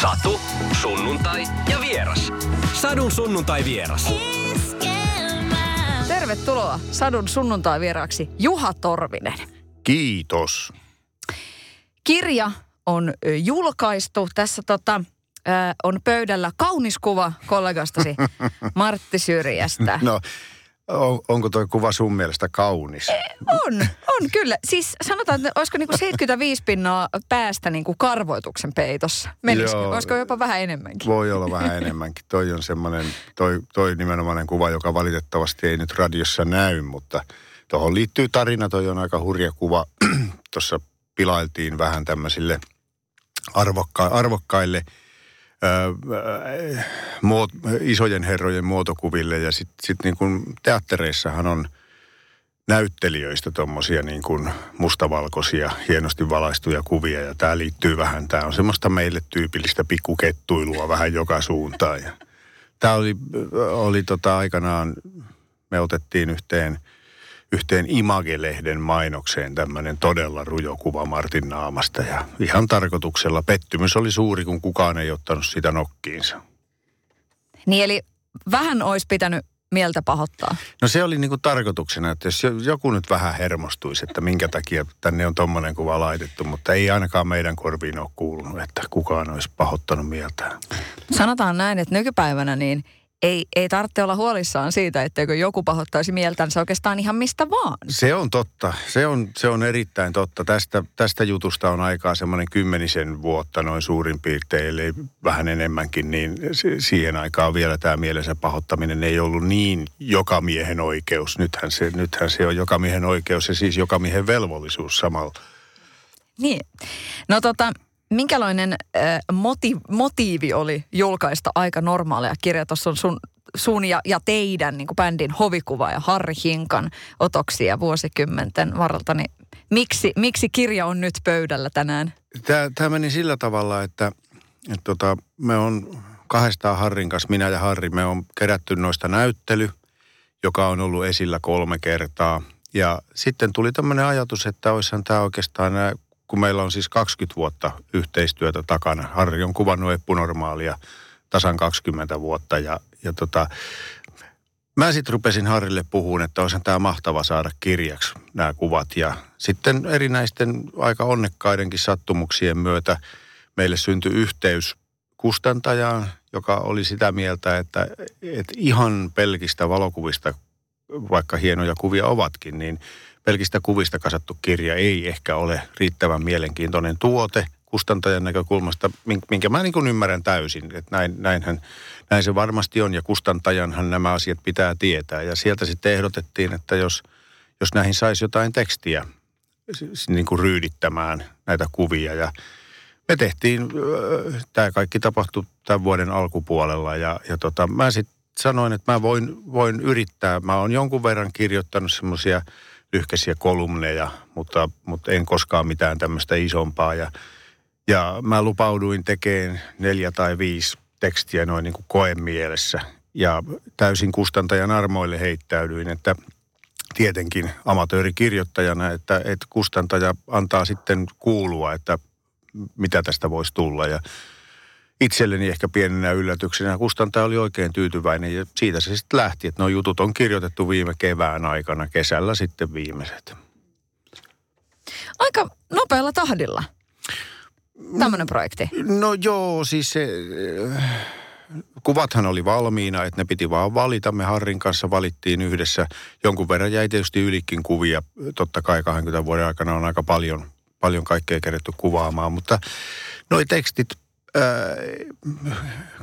Satu, sunnuntai ja vieras. Sadun sunnuntai vieras. Tervetuloa Sadun sunnuntai vieraaksi Juha Torvinen. Kiitos. Kirja on julkaistu. Tässä tota, ö, on pöydällä kaunis kuva kollegastasi Martti Syrjästä. No, on, onko tuo kuva sun mielestä kaunis? On, on kyllä. Siis sanotaan, että olisiko niinku 75 pinnaa päästä niinku karvoituksen peitossa. Menisikö? Joo. Olisiko jopa vähän enemmänkin? Voi olla vähän enemmänkin. Toi on semmoinen, toi, toi nimenomainen kuva, joka valitettavasti ei nyt radiossa näy, mutta tuohon liittyy tarina. Toi on aika hurja kuva. Tuossa pilailtiin vähän tämmöisille arvokka, arvokkaille muot, isojen herrojen muotokuville ja sitten sit niin kuin teattereissahan on näyttelijöistä tuommoisia niin kuin mustavalkoisia, hienosti valaistuja kuvia ja tämä liittyy vähän, tämä on semmoista meille tyypillistä pikkukettuilua vähän joka suuntaan. Ja tämä oli, oli tota aikanaan, me otettiin yhteen, yhteen Image-lehden mainokseen tämmöinen todella rujo kuva Martin naamasta ja ihan tarkoituksella pettymys oli suuri, kun kukaan ei ottanut sitä nokkiinsa. Niin eli vähän olisi pitänyt mieltä pahoittaa. No se oli niinku tarkoituksena, että jos jo- joku nyt vähän hermostuisi, että minkä takia tänne on tommonen kuva laitettu, mutta ei ainakaan meidän korviin ole kuulunut, että kukaan olisi pahoittanut mieltään. Sanotaan näin, että nykypäivänä niin ei, ei tarvitse olla huolissaan siitä, etteikö joku pahoittaisi mieltänsä oikeastaan ihan mistä vaan. Se on totta. Se on, se on erittäin totta. Tästä, tästä jutusta on aikaa semmoinen kymmenisen vuotta noin suurin piirtein, eli vähän enemmänkin, niin si- siihen aikaan vielä tämä mielensä pahoittaminen ei ollut niin joka miehen oikeus. Nythän se, nythän se on joka miehen oikeus ja siis joka miehen velvollisuus samalla. Niin. No tota, minkälainen äh, moti, motiivi oli julkaista aika normaalia kirja? Tuossa on sun, sun ja, ja teidän niin kuin bändin hovikuva ja Harri Hinkan otoksia vuosikymmenten varrelta. Niin miksi, miksi kirja on nyt pöydällä tänään? Tämä, tämä meni sillä tavalla, että, että tota, me on kahdestaan Harrin kanssa, minä ja Harri, me on kerätty noista näyttely, joka on ollut esillä kolme kertaa. Ja sitten tuli tämmöinen ajatus, että olisihan tämä oikeastaan, nää, kun meillä on siis 20 vuotta yhteistyötä takana. Harri on kuvannut Eppunormaalia tasan 20 vuotta ja, ja tota, Mä sitten rupesin Harrille puhumaan, että olisihan tämä mahtava saada kirjaksi nämä kuvat. Ja sitten erinäisten aika onnekkaidenkin sattumuksien myötä meille syntyi yhteys kustantajaan, joka oli sitä mieltä, että, että ihan pelkistä valokuvista, vaikka hienoja kuvia ovatkin, niin pelkistä kuvista kasattu kirja ei ehkä ole riittävän mielenkiintoinen tuote kustantajan näkökulmasta, min- minkä mä niin kuin ymmärrän täysin, että näin, näinhän, näin se varmasti on ja kustantajanhan nämä asiat pitää tietää. Ja sieltä sitten ehdotettiin, että jos, jos näihin saisi jotain tekstiä niin kuin ryydittämään näitä kuvia ja me tehtiin, tämä kaikki tapahtui tämän vuoden alkupuolella ja, ja tota, mä sitten sanoin, että mä voin, voin yrittää. Mä oon jonkun verran kirjoittanut semmoisia lyhkäisiä kolumneja, mutta, mutta en koskaan mitään tämmöistä isompaa. Ja, ja mä lupauduin tekemään neljä tai viisi tekstiä noin niin kuin koemielessä. Ja täysin kustantajan armoille heittäydyin, että tietenkin amatöörikirjoittajana, että, että kustantaja antaa sitten kuulua, että mitä tästä voisi tulla. Ja itselleni ehkä pienenä yllätyksenä kustantaja oli oikein tyytyväinen ja siitä se sitten lähti, että nuo jutut on kirjoitettu viime kevään aikana, kesällä sitten viimeiset. Aika nopealla tahdilla. Tämmöinen projekti. No joo, siis se, äh, kuvathan oli valmiina, että ne piti vaan valita. Me Harrin kanssa valittiin yhdessä. Jonkun verran jäi tietysti ylikin kuvia. Totta kai 20 vuoden aikana on aika paljon, paljon kaikkea keretty kuvaamaan, mutta noi tekstit, äh,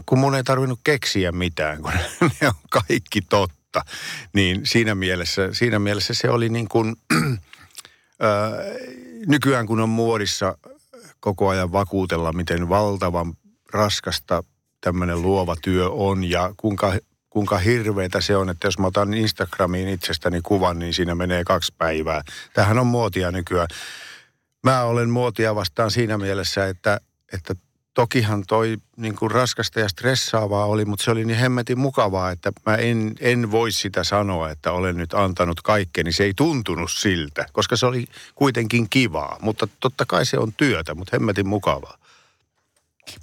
kun mun ei tarvinnut keksiä mitään, kun ne on kaikki totta, niin siinä mielessä, siinä mielessä se oli niin kuin, äh, nykyään kun on muodissa koko ajan vakuutella, miten valtavan raskasta tämmöinen luova työ on ja kuinka, kuinka hirveätä se on, että jos mä otan Instagramiin itsestäni kuvan, niin siinä menee kaksi päivää. Tähän on muotia nykyään. Mä olen muotia vastaan siinä mielessä, että, että tokihan toi niin kuin raskasta ja stressaavaa oli, mutta se oli niin hemmetin mukavaa, että mä en, en voi sitä sanoa, että olen nyt antanut kaikkeni. Se ei tuntunut siltä, koska se oli kuitenkin kivaa. Mutta totta kai se on työtä, mutta hemmetin mukavaa.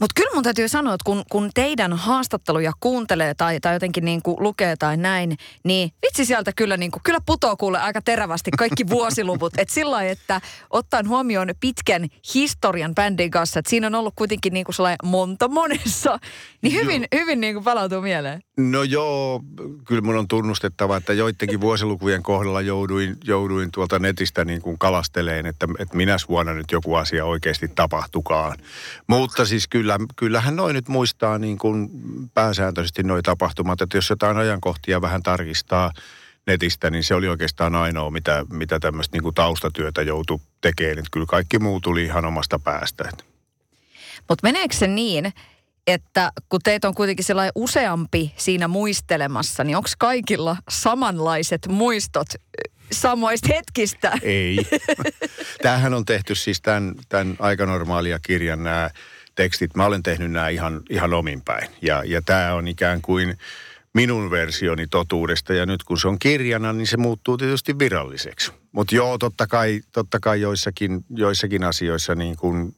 Mutta kyllä mun täytyy sanoa, että kun, kun teidän haastatteluja kuuntelee tai, tai jotenkin niin kuin lukee tai näin, niin vitsi sieltä kyllä, niin kuin, kyllä putoo kuule aika terävästi kaikki vuosiluvut. että sillä että ottaen huomioon pitkän historian bändin kanssa, että siinä on ollut kuitenkin niin kuin sellainen monta monessa, niin hyvin, hyvin niin kuin palautuu mieleen. No joo, kyllä mun on tunnustettava, että joidenkin vuosilukujen kohdalla jouduin, jouduin tuolta netistä niin kuin kalasteleen, että, että minä vuonna nyt joku asia oikeasti tapahtukaan. Mutta siis kyllä, kyllähän noin nyt muistaa niin kuin pääsääntöisesti noi tapahtumat, että jos jotain ajankohtia vähän tarkistaa netistä, niin se oli oikeastaan ainoa, mitä, mitä tämmöistä niin kuin taustatyötä joutui tekemään. Että kyllä kaikki muu tuli ihan omasta päästä. Mutta meneekö se niin, että kun teitä on kuitenkin sellainen useampi siinä muistelemassa, niin onko kaikilla samanlaiset muistot samoista hetkistä? Ei. Tämähän on tehty siis tämän, tämän aikanormaalia kirjan nämä tekstit. Mä olen tehnyt nämä ihan, ihan omin päin. Ja, ja tämä on ikään kuin minun versioni totuudesta. Ja nyt kun se on kirjana, niin se muuttuu tietysti viralliseksi. Mutta joo, totta kai, totta kai joissakin, joissakin asioissa niin kuin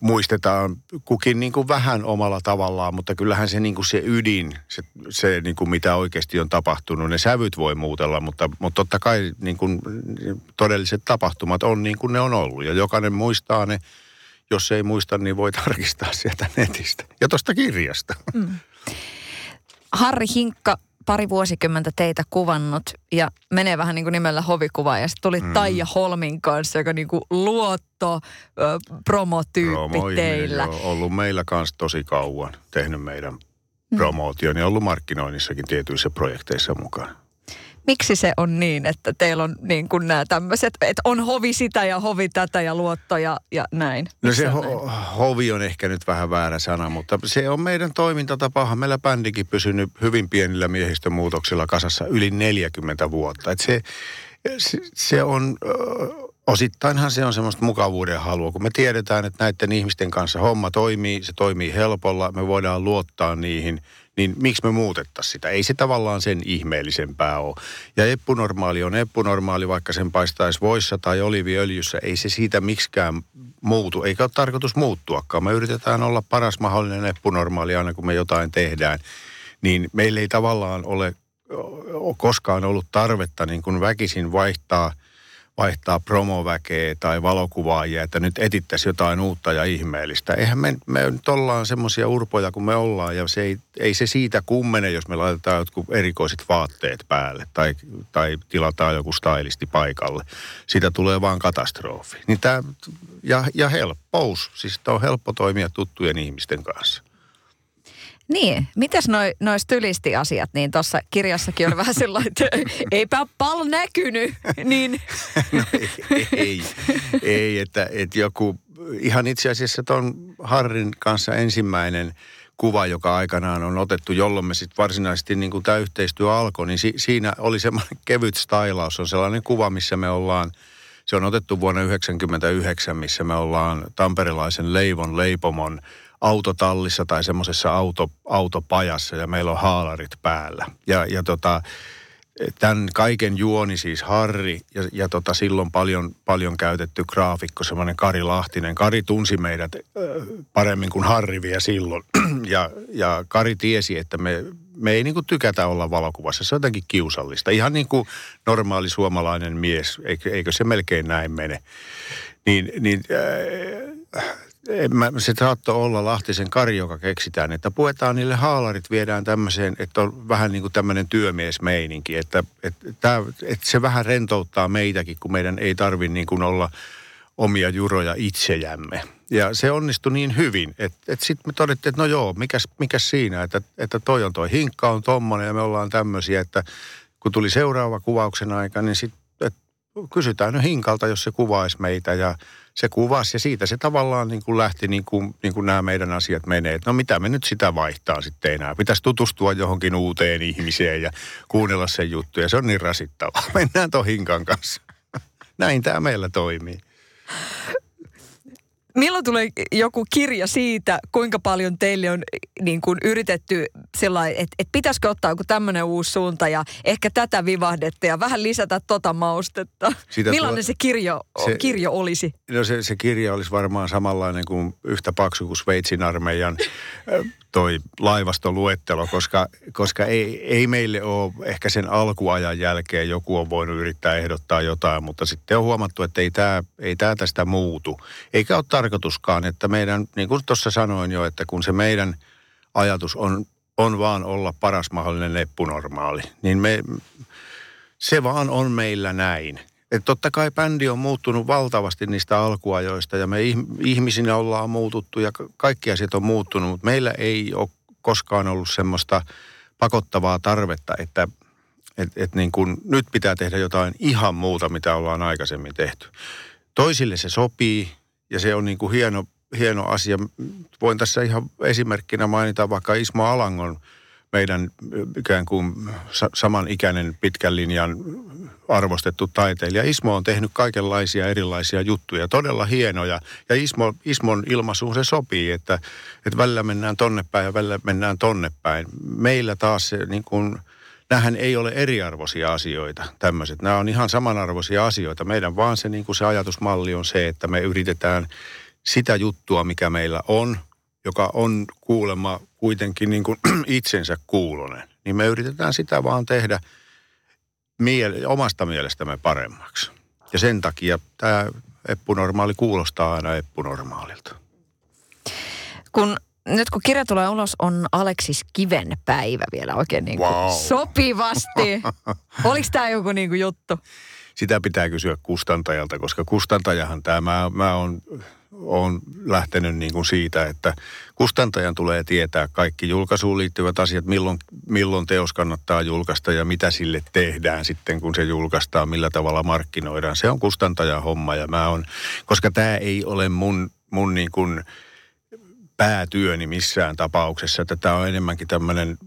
muistetaan kukin niin kuin vähän omalla tavallaan, mutta kyllähän se, niin kuin se ydin, se, se niin kuin mitä oikeasti on tapahtunut, ne sävyt voi muutella, mutta, mutta totta kai niin kuin todelliset tapahtumat on niin kuin ne on ollut ja jokainen muistaa ne. Jos ei muista, niin voi tarkistaa sieltä netistä ja tuosta kirjasta. Mm. Harri Hinkka, pari vuosikymmentä teitä kuvannut ja menee vähän niin kuin nimellä hovikuva ja sitten tuli mm. Taija Holmin kanssa, joka niin kuin luotto promotyyppi Promo teillä. Joo, ollut meillä kanssa tosi kauan, tehnyt meidän mm. promootion ja ollut markkinoinnissakin tietyissä projekteissa mukana miksi se on niin, että teillä on niin kuin nämä tämmöiset, että on hovi sitä ja hovi tätä ja luotto ja, ja näin? No se ho- hovi on ehkä nyt vähän väärä sana, mutta se on meidän toimintatapahan. Meillä bändikin pysynyt hyvin pienillä miehistömuutoksilla kasassa yli 40 vuotta. Et se, se, se on... Osittainhan se on semmoista mukavuuden halua, kun me tiedetään, että näiden ihmisten kanssa homma toimii, se toimii helpolla, me voidaan luottaa niihin – niin miksi me muutettaisiin sitä? Ei se tavallaan sen ihmeellisempää ole. Ja eppunormaali on eppunormaali, vaikka sen paistaisi voissa tai oliviöljyssä. Ei se siitä miksikään muutu, eikä ole tarkoitus muuttuakaan. Me yritetään olla paras mahdollinen eppunormaali aina, kun me jotain tehdään. Niin meillä ei tavallaan ole koskaan ollut tarvetta niin kuin väkisin vaihtaa – vaihtaa promoväkeä tai valokuvaajia, että nyt etittäisi jotain uutta ja ihmeellistä. Eihän me, me nyt ollaan semmoisia urpoja kuin me ollaan ja se ei, ei se siitä kummene, jos me laitetaan jotkut erikoiset vaatteet päälle tai, tai tilataan joku stylisti paikalle. Siitä tulee vaan katastrofi. Niin tää, ja, ja helppous, siis on helppo toimia tuttujen ihmisten kanssa. Niin, mitäs noi, noi stylistiasiat, niin tuossa kirjassakin oli vähän sellainen, että eipä pal näkynyt, niin... No ei, ei, ei että, että joku, ihan itse asiassa tuon Harrin kanssa ensimmäinen kuva, joka aikanaan on otettu, jolloin me sitten varsinaisesti niin kuin tämä yhteistyö alkoi, niin si, siinä oli semmoinen kevyt stylaus, on sellainen kuva, missä me ollaan, se on otettu vuonna 1999, missä me ollaan tamperilaisen Leivon Leipomon autotallissa tai semmoisessa auto, autopajassa ja meillä on haalarit päällä. Ja, ja tota, tämän kaiken juoni siis Harri ja, ja tota, silloin paljon, paljon käytetty graafikko, semmoinen Kari Lahtinen. Kari tunsi meidät äh, paremmin kuin Harri vielä silloin. ja, ja Kari tiesi, että me, me ei niinku tykätä olla valokuvassa. Se on jotenkin kiusallista. Ihan niin kuin normaali suomalainen mies, eikö, eikö se melkein näin mene. Niin, niin äh, mä, se saattoi olla Lahtisen Kari, joka keksitään, että puetaan niille haalarit, viedään tämmöiseen, että on vähän niin kuin tämmöinen työmiesmeininki, että, että, että, se vähän rentouttaa meitäkin, kun meidän ei tarvi niin kuin olla omia juroja itsejämme. Ja se onnistui niin hyvin, että, että sitten me todettiin, että no joo, mikäs, mikäs siinä, että, että toi on toi hinkka on tommonen ja me ollaan tämmöisiä, että kun tuli seuraava kuvauksen aika, niin sitten kysytään nyt hinkalta, jos se kuvaisi meitä ja se kuvasi ja siitä se tavallaan niin kuin lähti niin kuin, niin kuin nämä meidän asiat menee. Että no mitä me nyt sitä vaihtaa sitten enää. Pitäisi tutustua johonkin uuteen ihmiseen ja kuunnella sen juttuja. Se on niin rasittavaa. Mennään tuon hinkan kanssa. Näin tämä meillä toimii. Milloin tulee joku kirja siitä, kuinka paljon teille on niin kuin yritetty sellainen, että, että pitäisikö ottaa joku tämmöinen uusi suunta ja ehkä tätä vivahdetta ja vähän lisätä tota maustetta. Siitä Millainen tuo, se, kirjo, se kirjo olisi? No se, se kirja olisi varmaan samanlainen kuin yhtä paksu kuin Sveitsin armeijan toi laivastoluettelo, koska, koska ei, ei meille ole ehkä sen alkuajan jälkeen joku on voinut yrittää ehdottaa jotain, mutta sitten on huomattu, että ei tämä ei tää tästä muutu. Eikä ole tarkoituskaan, että meidän, niin kuin tuossa sanoin jo, että kun se meidän ajatus on, on vaan olla paras mahdollinen leppunormaali, niin me, se vaan on meillä näin. Että totta kai bändi on muuttunut valtavasti niistä alkuajoista ja me ihmisinä ollaan muututtu ja kaikki asiat on muuttunut, mutta meillä ei ole koskaan ollut semmoista pakottavaa tarvetta, että et, et niin kun nyt pitää tehdä jotain ihan muuta, mitä ollaan aikaisemmin tehty. Toisille se sopii ja se on niin kuin hieno, hieno asia. Voin tässä ihan esimerkkinä mainita vaikka Ismo Alangon – meidän ikään kuin samanikäinen pitkän linjan arvostettu taiteilija. Ismo on tehnyt kaikenlaisia erilaisia juttuja, todella hienoja. Ja Ismo, Ismon ilmaisuun se sopii, että, että välillä mennään tonne päin ja välillä mennään tonne päin. Meillä taas se niin kuin, nämähän ei ole eriarvoisia asioita, tämmöiset. Nämä on ihan samanarvoisia asioita. Meidän vaan se, niin kuin se ajatusmalli on se, että me yritetään sitä juttua, mikä meillä on – joka on kuulemma kuitenkin niin kuin itsensä kuulonen, niin me yritetään sitä vaan tehdä miele- omasta mielestämme paremmaksi. Ja sen takia tämä eppunormaali kuulostaa aina eppunormaalilta. Kun nyt kun kirja tulee ulos, on Aleksis Kiven päivä vielä oikein niin kuin wow. sopivasti. Oliko tämä joku niin kuin juttu? Sitä pitää kysyä kustantajalta, koska kustantajahan tämä, mä, mä on on lähtenyt niin kuin siitä, että kustantajan tulee tietää kaikki julkaisuun liittyvät asiat, milloin, milloin teos kannattaa julkaista ja mitä sille tehdään sitten, kun se julkaistaan, millä tavalla markkinoidaan. Se on kustantajan homma ja mä on, koska tämä ei ole mun, mun niin kuin päätyöni missään tapauksessa, että tämä on enemmänkin tämmöinen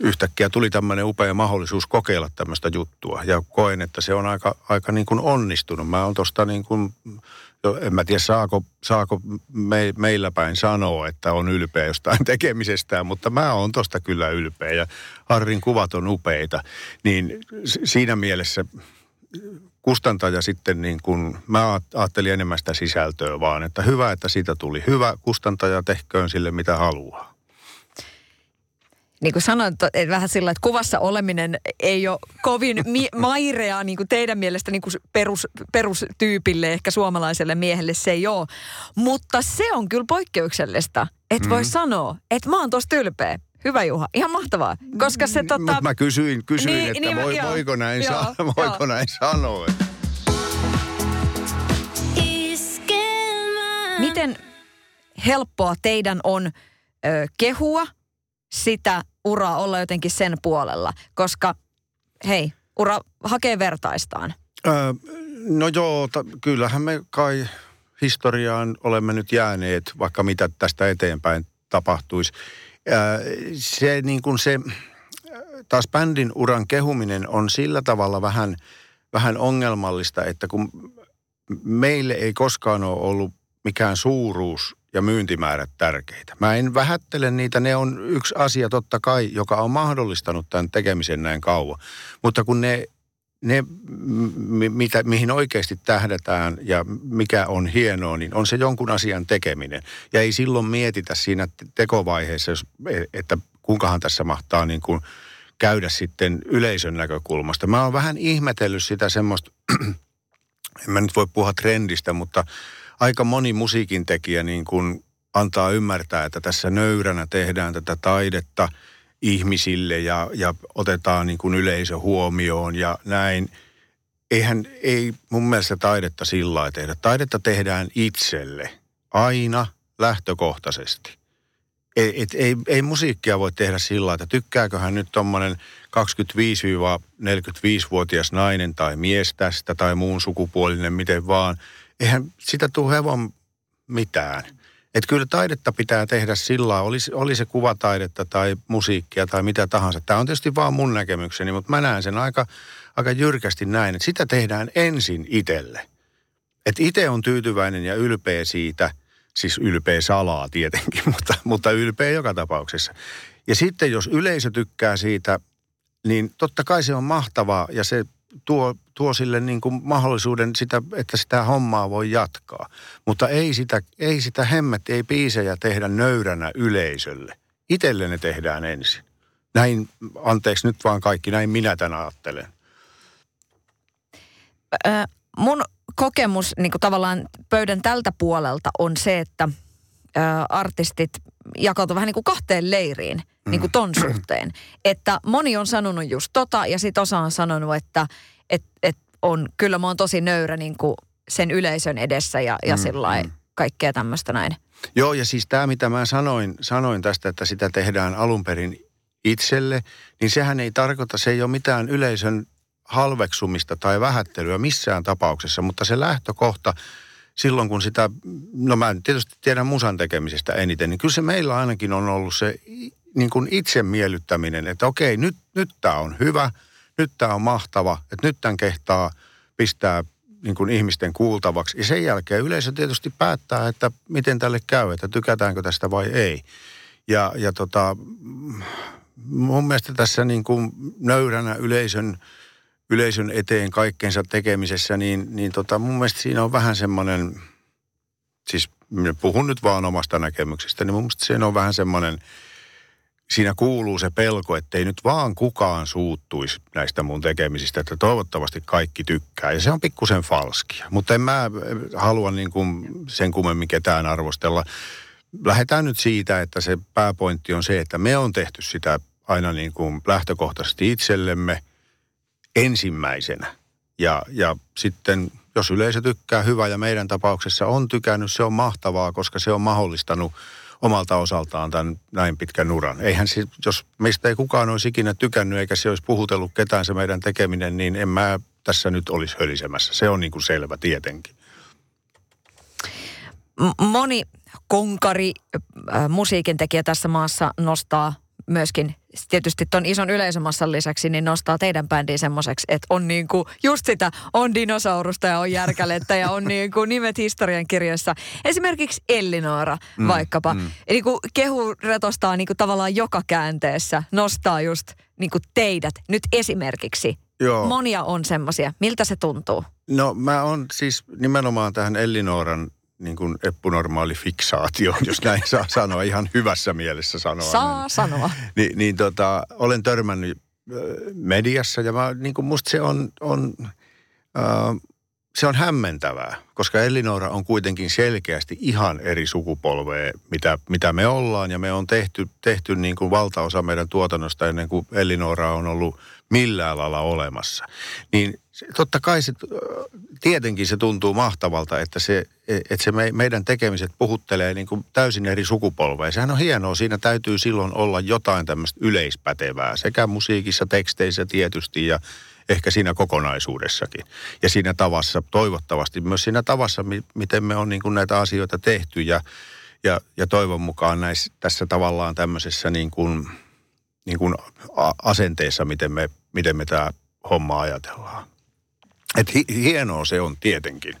yhtäkkiä tuli tämmöinen upea mahdollisuus kokeilla tämmöistä juttua. Ja koen, että se on aika, aika niin kuin onnistunut. Mä oon tuosta niin kuin en mä tiedä saako, saako me, meillä päin sanoa, että on ylpeä jostain tekemisestään, mutta mä oon tosta kyllä ylpeä ja Harrin kuvat on upeita. Niin siinä mielessä kustantaja sitten niin kuin, mä ajattelin enemmän sitä sisältöä vaan, että hyvä, että siitä tuli hyvä, kustantaja tehköön sille mitä haluaa niin kuin sanoin, että vähän sillä, että kuvassa oleminen ei ole kovin mi- mairea niin kuin teidän mielestä niin kuin perus, perustyypille, ehkä suomalaiselle miehelle se ei ole. Mutta se on kyllä poikkeuksellista, että mm. voi sanoa, että mä oon tosta ylpeä. Hyvä Juha, ihan mahtavaa. Koska se tota... Mutta mä kysyin, kysyin niin, että niin, voi, joo, voiko, näin joo, sa- voiko joo. näin sanoa. Miten helppoa teidän on ö, kehua sitä uraa olla jotenkin sen puolella, koska hei, ura hakee vertaistaan. Öö, no joo, ta, kyllähän me kai historiaan olemme nyt jääneet, vaikka mitä tästä eteenpäin tapahtuisi. Se niin kuin se, taas bändin uran kehuminen on sillä tavalla vähän, vähän ongelmallista, että kun meille ei koskaan ole ollut mikään suuruus ja myyntimäärät tärkeitä. Mä en vähättele niitä, ne on yksi asia totta kai, joka on mahdollistanut tämän tekemisen näin kauan. Mutta kun ne, ne mitä, mihin oikeasti tähdätään ja mikä on hienoa, niin on se jonkun asian tekeminen. Ja ei silloin mietitä siinä tekovaiheessa, että kuinkahan tässä mahtaa niin kuin käydä sitten yleisön näkökulmasta. Mä oon vähän ihmetellyt sitä semmoista, en mä nyt voi puhua trendistä, mutta – aika moni musiikin tekijä niin kuin antaa ymmärtää, että tässä nöyränä tehdään tätä taidetta ihmisille ja, ja otetaan niin kuin yleisö huomioon ja näin. Eihän, ei mun mielestä taidetta sillä tehdä. Taidetta tehdään itselle, aina lähtökohtaisesti. Ei, et, ei, ei musiikkia voi tehdä sillä että tykkääköhän nyt tuommoinen 25-45-vuotias nainen tai mies tästä tai muun sukupuolinen, miten vaan – eihän sitä tule hevon mitään. Että kyllä taidetta pitää tehdä sillä oli, oli se kuvataidetta tai musiikkia tai mitä tahansa. Tämä on tietysti vaan mun näkemykseni, mutta mä näen sen aika, aika jyrkästi näin, että sitä tehdään ensin itselle. että itse on tyytyväinen ja ylpeä siitä, siis ylpeä salaa tietenkin, mutta, mutta ylpeä joka tapauksessa. Ja sitten jos yleisö tykkää siitä, niin totta kai se on mahtavaa ja se tuo, tuo sille niin kuin mahdollisuuden sitä, että sitä hommaa voi jatkaa. Mutta ei sitä, ei sitä hemmet, ei biisejä tehdä nöyränä yleisölle. Itelle ne tehdään ensin. Näin, anteeksi nyt vaan kaikki, näin minä tämän ajattelen. Mun kokemus niin kuin tavallaan pöydän tältä puolelta on se, että äh, artistit jakautuvat vähän niin kuin kahteen leiriin mm. niin kuin ton suhteen. Että moni on sanonut just tota ja sitten osa on sanonut, että et, et on, kyllä mä oon tosi nöyrä niin kuin sen yleisön edessä ja, ja mm, sillä mm. kaikkea tämmöistä näin. Joo, ja siis tämä, mitä mä sanoin, sanoin tästä, että sitä tehdään alun perin itselle, niin sehän ei tarkoita, se ei ole mitään yleisön halveksumista tai vähättelyä missään tapauksessa, mutta se lähtökohta silloin, kun sitä, no mä tietysti tiedän musan tekemisestä eniten, niin kyllä se meillä ainakin on ollut se niin kuin itse miellyttäminen, että okei, nyt, nyt tämä on hyvä, nyt tämä on mahtava, että nyt tämän kehtaa pistää niin kuin ihmisten kuultavaksi. Ja sen jälkeen yleisö tietysti päättää, että miten tälle käy, että tykätäänkö tästä vai ei. Ja, ja tota, mun mielestä tässä niin kuin nöyränä yleisön, yleisön eteen kaikkensa tekemisessä, niin, niin tota, mun mielestä siinä on vähän semmoinen, siis puhun nyt vaan omasta näkemyksestä, niin mun mielestä siinä on vähän semmoinen, siinä kuuluu se pelko, että ei nyt vaan kukaan suuttuisi näistä mun tekemisistä, että toivottavasti kaikki tykkää. Ja se on pikkusen falskia, mutta en mä halua niin kuin sen kummemmin ketään arvostella. Lähdetään nyt siitä, että se pääpointti on se, että me on tehty sitä aina niin kuin lähtökohtaisesti itsellemme ensimmäisenä. Ja, ja sitten jos yleisö tykkää hyvä ja meidän tapauksessa on tykännyt, se on mahtavaa, koska se on mahdollistanut omalta osaltaan tämän näin pitkän uran. Eihän se, jos meistä ei kukaan olisi ikinä tykännyt eikä se olisi puhutellut ketään se meidän tekeminen, niin en mä tässä nyt olisi hölisemässä. Se on niin kuin selvä tietenkin. Moni konkari, äh, musiikin tekijä tässä maassa nostaa myöskin tietysti ton ison yleisömassan lisäksi, niin nostaa teidän bändiin semmoiseksi, että on niinku just sitä, on dinosaurusta ja on järkälettä ja on niinku nimet historiankirjoissa. Esimerkiksi Ellinora mm, vaikkapa. Mm. Eli kun kehu retostaa niinku tavallaan joka käänteessä, nostaa just niinku teidät nyt esimerkiksi. Joo. Monia on semmoisia. Miltä se tuntuu? No mä on siis nimenomaan tähän Ellinoran niin kuin epunormaali fiksaatio, jos näin saa sanoa, ihan hyvässä mielessä sanoa. Saa niin, sanoa. Niin, niin tota, olen törmännyt mediassa ja mä, niin kuin musta se on, on äh, se on hämmentävää, koska Elinora on kuitenkin selkeästi ihan eri sukupolvea, mitä, mitä me ollaan. Ja me on tehty, tehty niin kuin valtaosa meidän tuotannosta ennen kuin Elinora on ollut millään lailla olemassa. Niin totta kai se, tietenkin se tuntuu mahtavalta, että, se, että se me, meidän tekemiset puhuttelee niin kuin täysin eri sukupolveja. Sehän on hienoa. Siinä täytyy silloin olla jotain tämmöistä yleispätevää sekä musiikissa, teksteissä tietysti ja ehkä siinä kokonaisuudessakin. Ja siinä tavassa, toivottavasti myös siinä tavassa, miten me on niin kuin näitä asioita tehty ja, ja, ja toivon mukaan näissä, tässä tavallaan tämmöisessä niin kuin, niin kuin asenteessa, miten me, miten me tämä homma ajatellaan. Et hi, hienoa se on tietenkin.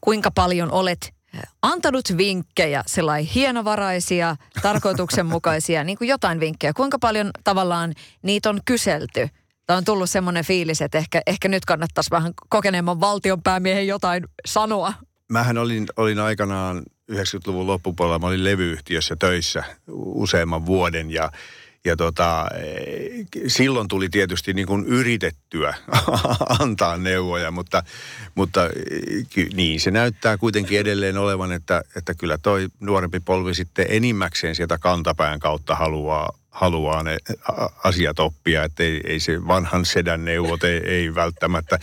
Kuinka paljon olet antanut vinkkejä, sellainen hienovaraisia, tarkoituksenmukaisia, niin kuin jotain vinkkejä. Kuinka paljon tavallaan niitä on kyselty? Tai on tullut semmoinen fiilis, että ehkä, ehkä nyt kannattaisi vähän kokeneemman valtionpäämiehen jotain sanoa. Mähän olin, olin aikanaan 90-luvun loppupuolella, mä olin levyyhtiössä töissä useamman vuoden ja ja tota, silloin tuli tietysti niin kuin yritettyä antaa neuvoja, mutta, mutta niin se näyttää kuitenkin edelleen olevan, että, että kyllä toi nuorempi polvi sitten enimmäkseen sieltä kantapään kautta haluaa, haluaa ne asiat oppia, että ei, ei se vanhan sedän neuvot ei, ei välttämättä,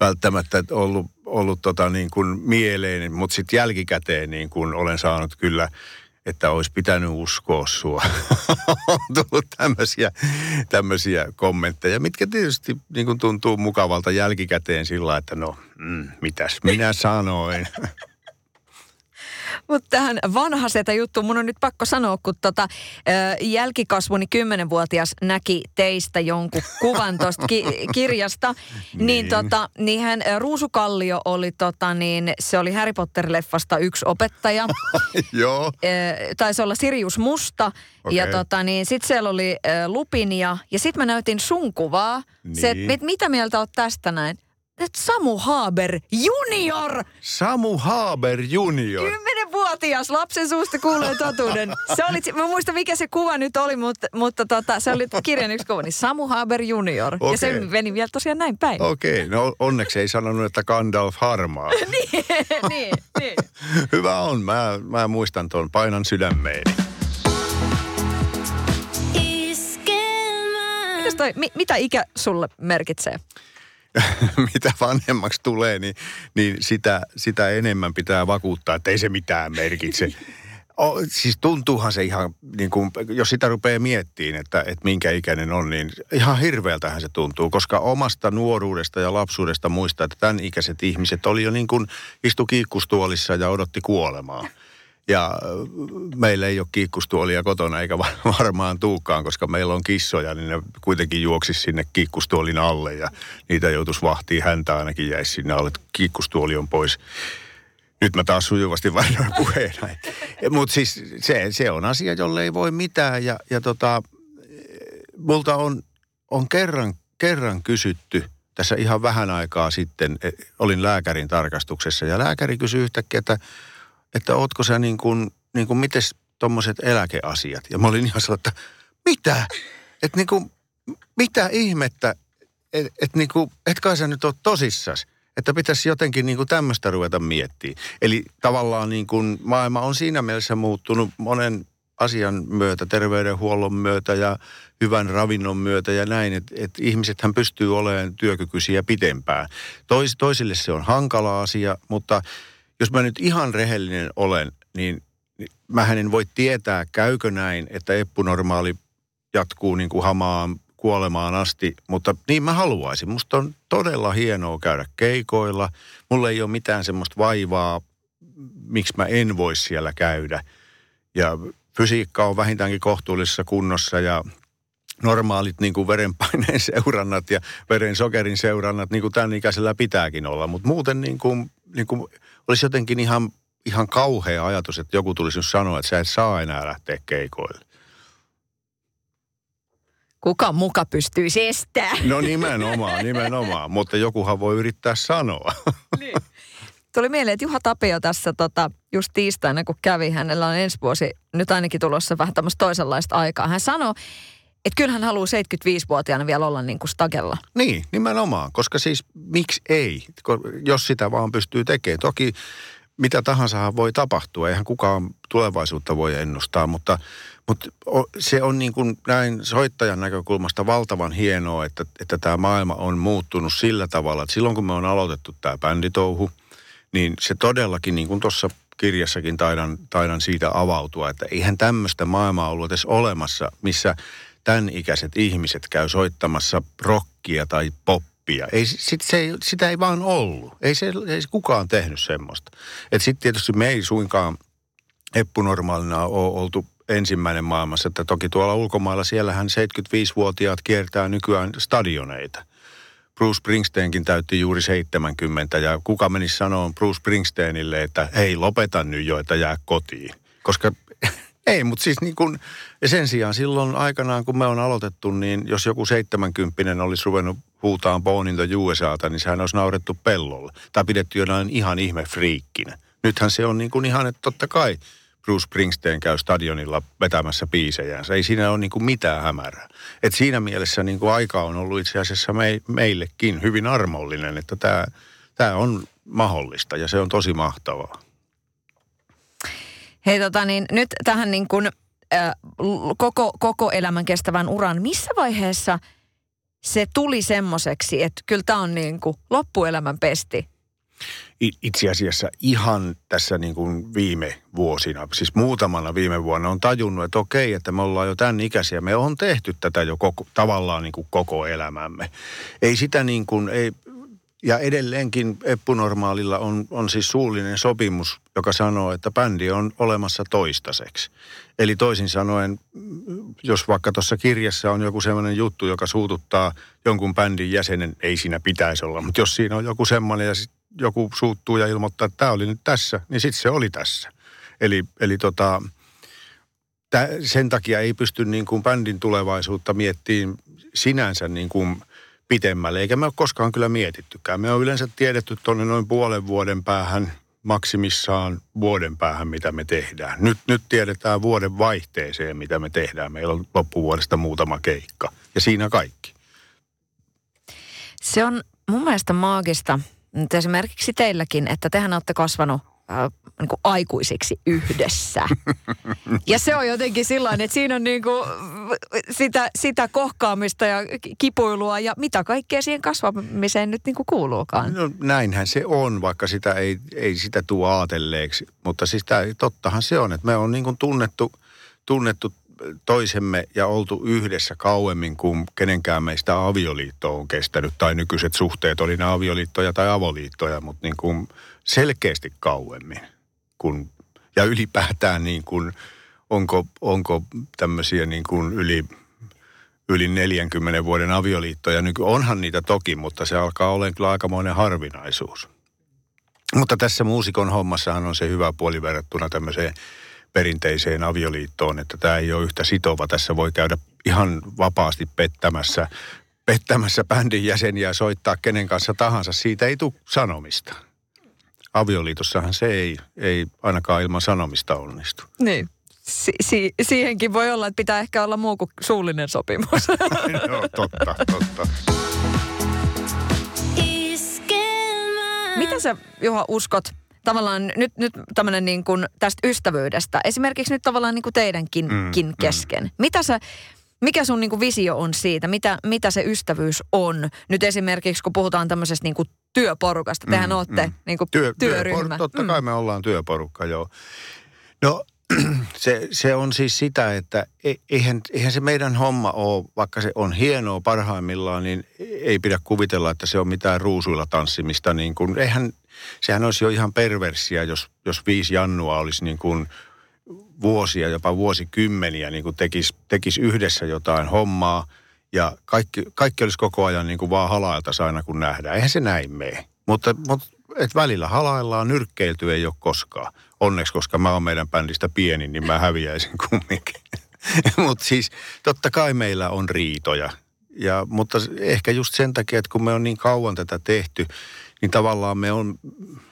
välttämättä ollut, ollut tota niin kuin mieleen, mutta sitten jälkikäteen niin kuin olen saanut kyllä – että olisi pitänyt uskoa sua. on tullut tämmöisiä, tämmöisiä kommentteja, mitkä tietysti niin kuin tuntuu mukavalta jälkikäteen sillä että no, mm, mitäs minä sanoin. Mutta tähän vanha setä juttu, mun on nyt pakko sanoa, kun tota, jälkikasvuni kymmenenvuotias näki teistä jonkun kuvan tuosta ki- kirjasta, niin, niin, tota, niin hän, Ruusukallio oli, tota, niin, se oli Harry Potter-leffasta yksi opettaja. Joo. Taisi olla Sirius Musta. Okay. Ja tota, niin, sitten siellä oli Lupinia. Ja sitten mä näytin sun kuvaa. Niin. Se, et, mitä mieltä oot tästä näin? Samu Haber junior. Samu Haber junior. Kymmenenvuotias lapsen suusta kuulee totuuden. Se oli, mä muistan mikä se kuva nyt oli, mutta, mutta tota, se oli kirjan yksi kuva, niin Samu Haber junior. Okay. Ja se meni vielä tosiaan näin päin. Okei, okay. no onneksi ei sanonut, että Gandalf harmaa. niin, niin, niin. Hyvä on, mä, mä muistan tuon, painan sydämeeni. Mitäs toi, mi, mitä ikä sulle merkitsee? mitä vanhemmaksi tulee, niin, niin sitä, sitä enemmän pitää vakuuttaa, että ei se mitään merkitse. O, siis tuntuuhan se ihan, niin kuin, jos sitä rupeaa miettimään, että, että minkä ikäinen on, niin ihan hirveältähän se tuntuu, koska omasta nuoruudesta ja lapsuudesta muistaa, että tämän ikäiset ihmiset oli jo niin kuin istu kiikkustuolissa ja odotti kuolemaa. Ja äh, meillä ei ole kiikkustuolia kotona eikä varmaan tuukaan, koska meillä on kissoja, niin ne kuitenkin juoksisi sinne kiikkustuolin alle ja niitä joutuisi vahtiin. Häntä ainakin jäisi sinne alle, kiikkustuoli on pois. Nyt mä taas sujuvasti vaihdoin puheena. Mutta siis se, se on asia, jolle ei voi mitään. Ja, ja tota, multa on, on kerran, kerran kysytty tässä ihan vähän aikaa sitten, e, olin lääkärin tarkastuksessa ja lääkäri kysyi yhtäkkiä, että että ootko sä niin kuin, niin kuin mites tommoset eläkeasiat? Ja mä olin ihan sellainen, että mitä? Että niin kuin, mitä ihmettä, että et niin kuin, et kai sä nyt oot tosissas. Että pitäisi jotenkin niin kuin tämmöistä ruveta miettimään. Eli tavallaan niin kuin maailma on siinä mielessä muuttunut monen asian myötä, terveydenhuollon myötä ja hyvän ravinnon myötä ja näin, että et ihmisethän pystyy olemaan työkykyisiä pitempään. Tois, toisille se on hankala asia, mutta jos mä nyt ihan rehellinen olen, niin, niin mä en voi tietää, käykö näin, että eppunormaali jatkuu niin kuin hamaan kuolemaan asti, mutta niin mä haluaisin. Musta on todella hienoa käydä keikoilla. Mulla ei ole mitään semmoista vaivaa, miksi mä en voi siellä käydä. Ja fysiikka on vähintäänkin kohtuullisessa kunnossa ja normaalit niin kuin verenpaineen seurannat ja veren sokerin seurannat, niin kuin tämän ikäisellä pitääkin olla. Mutta muuten niin kuin, niin kuin olisi jotenkin ihan, ihan kauhea ajatus, että joku tulisi nyt sanoa, että sä et saa enää lähteä keikoille. Kuka muka pystyy estämään? No nimenomaan, nimenomaan. Mutta jokuhan voi yrittää sanoa. Niin. Tuli mieleen, että Juha Tapio tässä tota, just tiistaina, kun kävi, hänellä on ensi vuosi nyt ainakin tulossa vähän tämmöistä toisenlaista aikaa. Hän sanoi, että kyllähän hän haluaa 75-vuotiaana vielä olla niin kuin stagella. Niin, nimenomaan. Koska siis miksi ei, jos sitä vaan pystyy tekemään. Toki mitä tahansa voi tapahtua. Eihän kukaan tulevaisuutta voi ennustaa, mutta, mutta se on niin kuin näin soittajan näkökulmasta valtavan hienoa, että, että tämä maailma on muuttunut sillä tavalla, että silloin kun me on aloitettu tämä bänditouhu, niin se todellakin, niin kuin tuossa kirjassakin taidan, taidan siitä avautua, että eihän tämmöistä maailmaa ollut edes olemassa, missä tämän ikäiset ihmiset käy soittamassa rockia tai poppia. Ei, sit se sitä ei vaan ollut. Ei, se, ei kukaan tehnyt semmoista. Sitten tietysti me ei suinkaan eppunormaalina ole oltu ensimmäinen maailmassa. Että toki tuolla ulkomailla siellähän 75-vuotiaat kiertää nykyään stadioneita. Bruce Springsteenkin täytti juuri 70 ja kuka menisi sanoa Bruce Springsteenille, että hei lopeta nyt jo, että jää kotiin. Koska ei, mutta siis niin kun, sen sijaan silloin aikanaan, kun me on aloitettu, niin jos joku 70 olisi ruvennut huutaan Born in the USAta, niin sehän olisi naurettu pellolle. Tai pidetty jonain ihan ihme friikkinä. Nythän se on niin kuin ihan, että totta kai Bruce Springsteen käy stadionilla vetämässä biisejään. Ei siinä ole niin kuin mitään hämärää. Et siinä mielessä niin kuin aika on ollut itse asiassa me, meillekin hyvin armollinen, että tämä, tämä on mahdollista ja se on tosi mahtavaa. Hei tota niin, nyt tähän niin kuin, äh, koko, koko elämän kestävän uran, missä vaiheessa se tuli semmoiseksi, että kyllä tämä on niin kuin loppuelämän pesti? Itse asiassa ihan tässä niin kuin viime vuosina, siis muutamana viime vuonna on tajunnut, että okei, että me ollaan jo tämän ikäisiä. Me on tehty tätä jo koko, tavallaan niin kuin koko elämämme. Ei sitä niin kuin, ei, ja edelleenkin Eppunormaalilla on, on siis suullinen sopimus, joka sanoo, että bändi on olemassa toistaiseksi. Eli toisin sanoen, jos vaikka tuossa kirjassa on joku sellainen juttu, joka suututtaa jonkun bändin jäsenen, ei siinä pitäisi olla, mutta jos siinä on joku semmoinen ja joku suuttuu ja ilmoittaa, että tämä oli nyt tässä, niin sitten se oli tässä. Eli, eli tota, tä, sen takia ei pysty niin kuin bändin tulevaisuutta miettimään sinänsä niin kuin pitemmälle, eikä me ole koskaan kyllä mietittykään. Me on yleensä tiedetty tuonne noin puolen vuoden päähän, maksimissaan vuoden päähän, mitä me tehdään. Nyt, nyt tiedetään vuoden vaihteeseen, mitä me tehdään. Meillä on loppuvuodesta muutama keikka ja siinä kaikki. Se on mun mielestä maagista, nyt esimerkiksi teilläkin, että tehän olette kasvanut niin kuin aikuisiksi yhdessä. Ja se on jotenkin sillä että siinä on niin kuin sitä, sitä kohkaamista ja kipuilua ja mitä kaikkea siihen kasvamiseen nyt niin kuin kuuluukaan. No, näinhän se on, vaikka sitä ei, ei sitä tuo aatelleeksi. Mutta siis tämä, tottahan se on, että me on niin kuin tunnettu, tunnettu toisemme ja oltu yhdessä kauemmin kuin kenenkään meistä avioliitto on kestänyt. Tai nykyiset suhteet oli ne avioliittoja tai avoliittoja, mutta niin kuin selkeästi kauemmin. Kun, ja ylipäätään niin kuin, onko, onko tämmöisiä niin kuin yli, yli 40 vuoden avioliittoja. Nyky, onhan niitä toki, mutta se alkaa olemaan kyllä aikamoinen harvinaisuus. Mutta tässä muusikon hommassahan on se hyvä puoli verrattuna tämmöiseen perinteiseen avioliittoon, että tämä ei ole yhtä sitova. Tässä voi käydä ihan vapaasti pettämässä, pettämässä bändin jäseniä ja soittaa kenen kanssa tahansa. Siitä ei tule sanomista. Avioliitossahan se ei, ei ainakaan ilman sanomista onnistu. Niin. Si- si- siihenkin voi olla, että pitää ehkä olla muu kuin suullinen sopimus. no, totta, totta. Mitä sä, Juha, uskot tavallaan nyt, nyt tämmöinen niin kuin tästä ystävyydestä, esimerkiksi nyt tavallaan niin kuin teidänkin mm. kesken. Mm. Mitä sä, mikä sun niin kuin visio on siitä, mitä, mitä se ystävyys on? Nyt esimerkiksi kun puhutaan tämmöisestä niin kuin työporukasta, tehän mm, olette mm. niin kuin Työ, työryhmä. Työpor- totta kai mm. me ollaan työporukka, joo. No se, se on siis sitä, että e, eihän, eihän se meidän homma ole, vaikka se on hienoa parhaimmillaan, niin ei pidä kuvitella, että se on mitään ruusuilla tanssimista. Niin kuin, eihän, sehän olisi jo ihan perversia, jos, jos viisi jannua olisi niin kuin vuosia, jopa vuosikymmeniä niin kuin tekisi, tekisi yhdessä jotain hommaa ja kaikki, kaikki olisi koko ajan niin kuin vaan halailta aina kun nähdään. Eihän se näin mene. Mutta, mutta et välillä halaillaan, nyrkkeilty ei ole koskaan. Onneksi, koska mä oon meidän bändistä pieni, niin mä häviäisin kumminkin. mutta siis totta kai meillä on riitoja. Ja, mutta ehkä just sen takia, että kun me on niin kauan tätä tehty, niin tavallaan me on,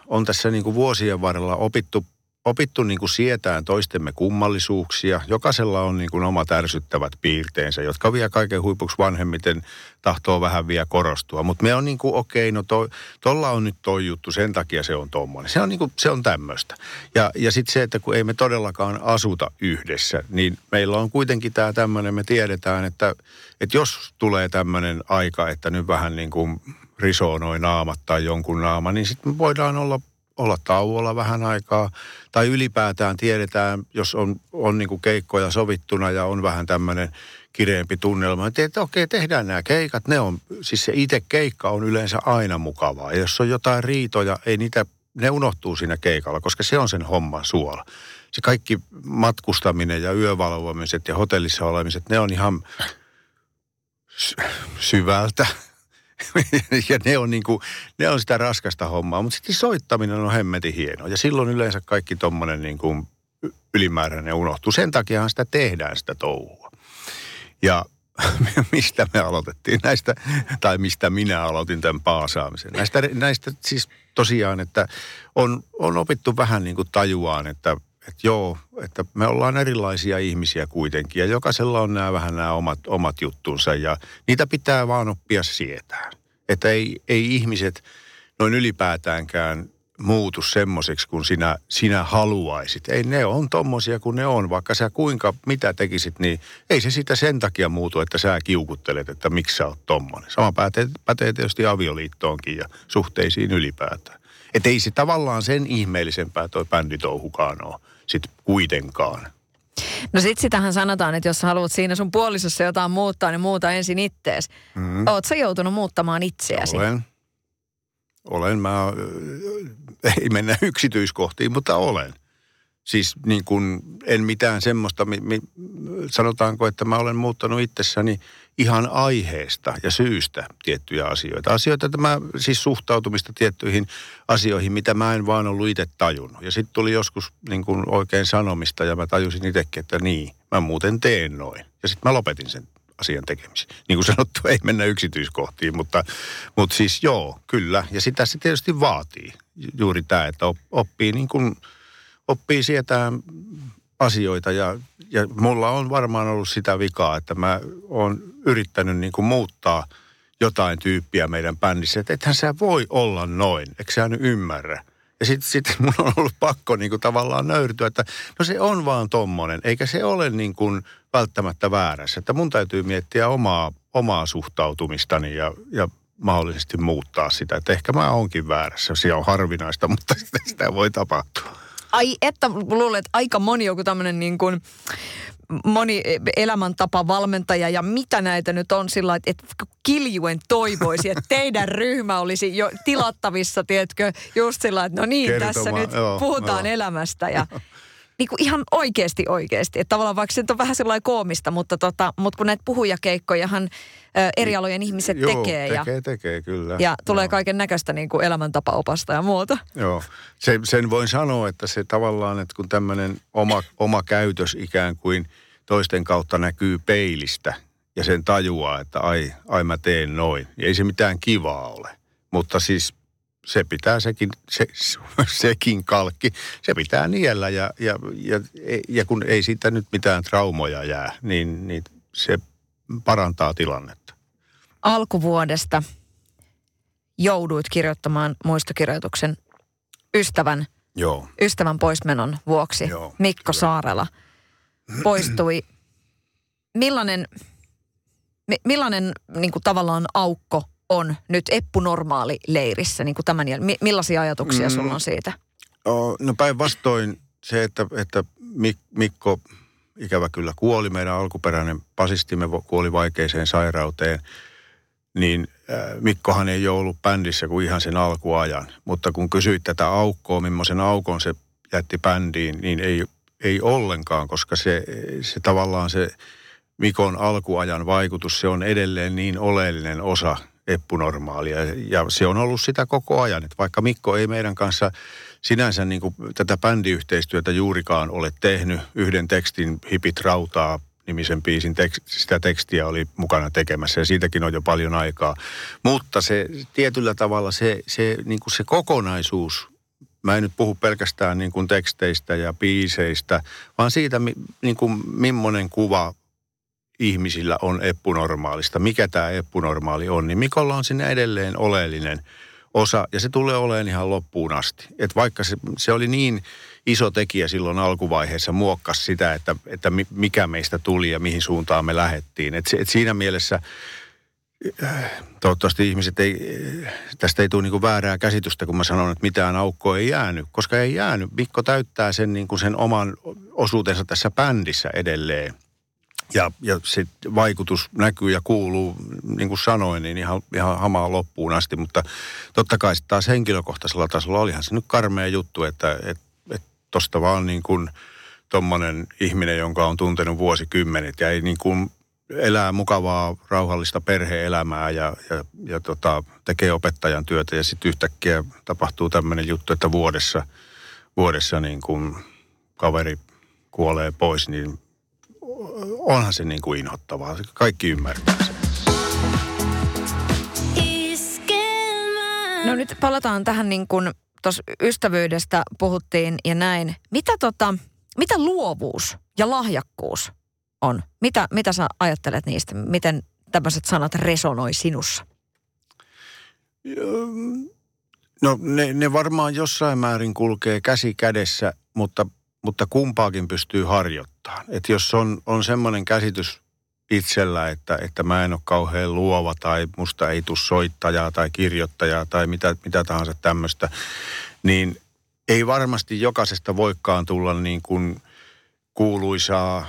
on tässä niin kuin vuosien varrella opittu opittu niin kuin sietään toistemme kummallisuuksia. Jokaisella on niin kuin omat ärsyttävät piirteensä, jotka vielä kaiken huipuksi vanhemmiten tahtoo vähän vielä korostua. Mutta me on niin kuin, okei, okay, no tuolla on nyt toi juttu, sen takia se on tommonen. Se on, niin kuin, se on tämmöistä. Ja, ja sitten se, että kun ei me todellakaan asuta yhdessä, niin meillä on kuitenkin tämä tämmöinen, me tiedetään, että, että jos tulee tämmöinen aika, että nyt vähän niin kuin risoo noin naamat tai jonkun naama, niin sitten me voidaan olla olla tauolla vähän aikaa. Tai ylipäätään tiedetään, jos on, on niin keikkoja sovittuna ja on vähän tämmöinen kireempi tunnelma, niin että okei, tehdään nämä keikat. Ne on, siis se itse keikka on yleensä aina mukavaa. Ja jos on jotain riitoja, ei niitä, ne unohtuu siinä keikalla, koska se on sen homman suola. Se kaikki matkustaminen ja yövalvomiset ja hotellissa olemiset, ne on ihan syvältä ja ne on, niin kuin, ne on sitä raskasta hommaa, mutta sitten soittaminen on hemmetin hienoa. Ja silloin yleensä kaikki tuommoinen niin ylimääräinen unohtuu. Sen takiahan sitä tehdään sitä touhua. Ja mistä me aloitettiin näistä, tai mistä minä aloitin tämän paasaamisen. Näistä, näistä siis tosiaan, että on, on opittu vähän niin kuin tajuaan, että, että joo, että me ollaan erilaisia ihmisiä kuitenkin ja jokaisella on nämä vähän nämä omat, omat juttunsa ja niitä pitää vaan oppia sietään. Että ei, ei ihmiset noin ylipäätäänkään muutu semmoiseksi kuin sinä, sinä haluaisit. Ei ne on tommosia kuin ne on, vaikka sä kuinka mitä tekisit, niin ei se sitä sen takia muutu, että sä kiukuttelet, että miksi sä oot tommonen. Sama pätee, pätee tietysti avioliittoonkin ja suhteisiin ylipäätään. Että ei se tavallaan sen ihmeellisempää toi bänditouhukaan ole sit kuitenkaan. No sit sitähän sanotaan, että jos haluat siinä sun puolisossa jotain muuttaa, niin muuta ensin ittees. Mm. Oot sä joutunut muuttamaan itseäsi? Olen. olen mä, ei mennä yksityiskohtiin, mutta olen. Siis niin kuin, en mitään semmoista, mi, mi, sanotaanko, että mä olen muuttanut itsessäni ihan aiheesta ja syystä tiettyjä asioita. Asioita, että mä siis suhtautumista tiettyihin asioihin, mitä mä en vaan ollut itse tajunnut. Ja sitten tuli joskus niin kuin oikein sanomista ja mä tajusin itsekin, että niin, mä muuten teen noin. Ja sitten mä lopetin sen asian tekemisen. Niin kuin sanottu, ei mennä yksityiskohtiin, mutta, mutta siis joo, kyllä. Ja sitä se tietysti vaatii. Juuri tämä, että oppii niin kuin, oppii sietää asioita ja, ja mulla on varmaan ollut sitä vikaa, että mä oon yrittänyt niin kuin muuttaa jotain tyyppiä meidän bändissä, että ethän sä voi olla noin, eikö sä nyt ymmärrä? Ja sitten sit mun on ollut pakko niin kuin tavallaan nöyrtyä, että no se on vaan tommonen, eikä se ole niin kuin välttämättä väärässä. Että mun täytyy miettiä omaa, omaa suhtautumistani ja, ja mahdollisesti muuttaa sitä. Että ehkä mä oonkin väärässä, se on harvinaista, mutta sitä voi tapahtua. Ai että luulen, että aika moni joku tämmöinen niin kuin moni elämäntapa valmentaja ja mitä näitä nyt on sillä että, että kiljuen toivoisi, että teidän ryhmä olisi jo tilattavissa, tiedätkö, just sillä että no niin, Kertoma, tässä nyt joo, puhutaan joo. elämästä ja niin kuin ihan oikeasti oikeasti. Että tavallaan vaikka se on vähän sellainen koomista, mutta, tota, mutta kun näitä puhujakeikkojahan ö, eri alojen ihmiset Joo, tekee, ja, tekee, tekee, kyllä. ja tulee kaiken näköistä niin kuin elämäntapaopasta ja muuta. Joo, se, sen voin sanoa, että se tavallaan, että kun tämmöinen oma, oma käytös ikään kuin toisten kautta näkyy peilistä ja sen tajuaa, että ai, ai mä teen noin. Ja ei se mitään kivaa ole. Mutta siis se pitää sekin, se, sekin kalkki, se pitää niellä ja, ja, ja, ja kun ei siitä nyt mitään traumoja jää, niin, niin se parantaa tilannetta. Alkuvuodesta jouduit kirjoittamaan muistokirjoituksen ystävän, Joo. ystävän poismenon vuoksi. Joo, Mikko kyllä. Saarela poistui. Millainen, mi, millainen niin kuin tavallaan aukko on nyt Eppu Normaali leirissä niin kuin tämän jäl- mi, Millaisia ajatuksia mm. sulla on siitä? No päinvastoin se, että, että Mik- Mikko ikävä kyllä kuoli, meidän alkuperäinen pasistimme kuoli vaikeiseen sairauteen, niin Mikkohan ei ole ollut bändissä kuin ihan sen alkuajan. Mutta kun kysyit tätä aukkoa, millaisen aukon se jätti bändiin, niin ei, ei ollenkaan, koska se, se tavallaan se Mikon alkuajan vaikutus, se on edelleen niin oleellinen osa eppunormaalia. Ja se on ollut sitä koko ajan. Että vaikka Mikko ei meidän kanssa sinänsä niin kuin tätä bändiyhteistyötä juurikaan ole tehnyt, yhden tekstin Hipit rautaa nimisen biisin tekst, sitä tekstiä oli mukana tekemässä ja siitäkin on jo paljon aikaa. Mutta se tietyllä tavalla se, se, niin kuin se kokonaisuus, mä en nyt puhu pelkästään niin kuin teksteistä ja biiseistä, vaan siitä, niin kuin millainen kuva ihmisillä on eppunormaalista, mikä tämä eppunormaali on, niin Mikolla on sinne edelleen oleellinen osa, ja se tulee olemaan ihan loppuun asti. Et vaikka se, se oli niin iso tekijä silloin alkuvaiheessa, muokkas sitä, että, että mi- mikä meistä tuli ja mihin suuntaan me lähdettiin. Et, et siinä mielessä toivottavasti ihmiset ei, tästä ei tule niinku väärää käsitystä, kun mä sanon, että mitään aukkoa ei jäänyt, koska ei jäänyt. Mikko täyttää sen, niinku sen oman osuutensa tässä bändissä edelleen. Ja, ja se vaikutus näkyy ja kuuluu, niin kuin sanoin, niin ihan, ihan hamaa loppuun asti. Mutta totta kai taas henkilökohtaisella tasolla olihan se nyt karmea juttu, että et, et tosta vaan niin kuin tommonen ihminen, jonka on tuntenut vuosikymmenet ja ei niin kuin elää mukavaa, rauhallista perhe-elämää ja, ja, ja tota, tekee opettajan työtä ja sitten yhtäkkiä tapahtuu tämmöinen juttu, että vuodessa, vuodessa niin kuin kaveri kuolee pois, niin onhan se niin kuin inhottavaa. Kaikki ymmärtää sen. No nyt palataan tähän niin kuin tuossa ystävyydestä puhuttiin ja näin. Mitä, tota, mitä luovuus ja lahjakkuus on? Mitä, mitä sä ajattelet niistä? Miten tämmöiset sanat resonoi sinussa? No ne, ne varmaan jossain määrin kulkee käsi kädessä, mutta, mutta kumpaakin pystyy harjoittamaan. Että jos on, on semmoinen käsitys itsellä, että, että mä en ole kauhean luova tai musta ei tule soittajaa tai kirjoittajaa tai mitä, mitä tahansa tämmöistä, niin ei varmasti jokaisesta voikaan tulla niin kuin kuuluisaa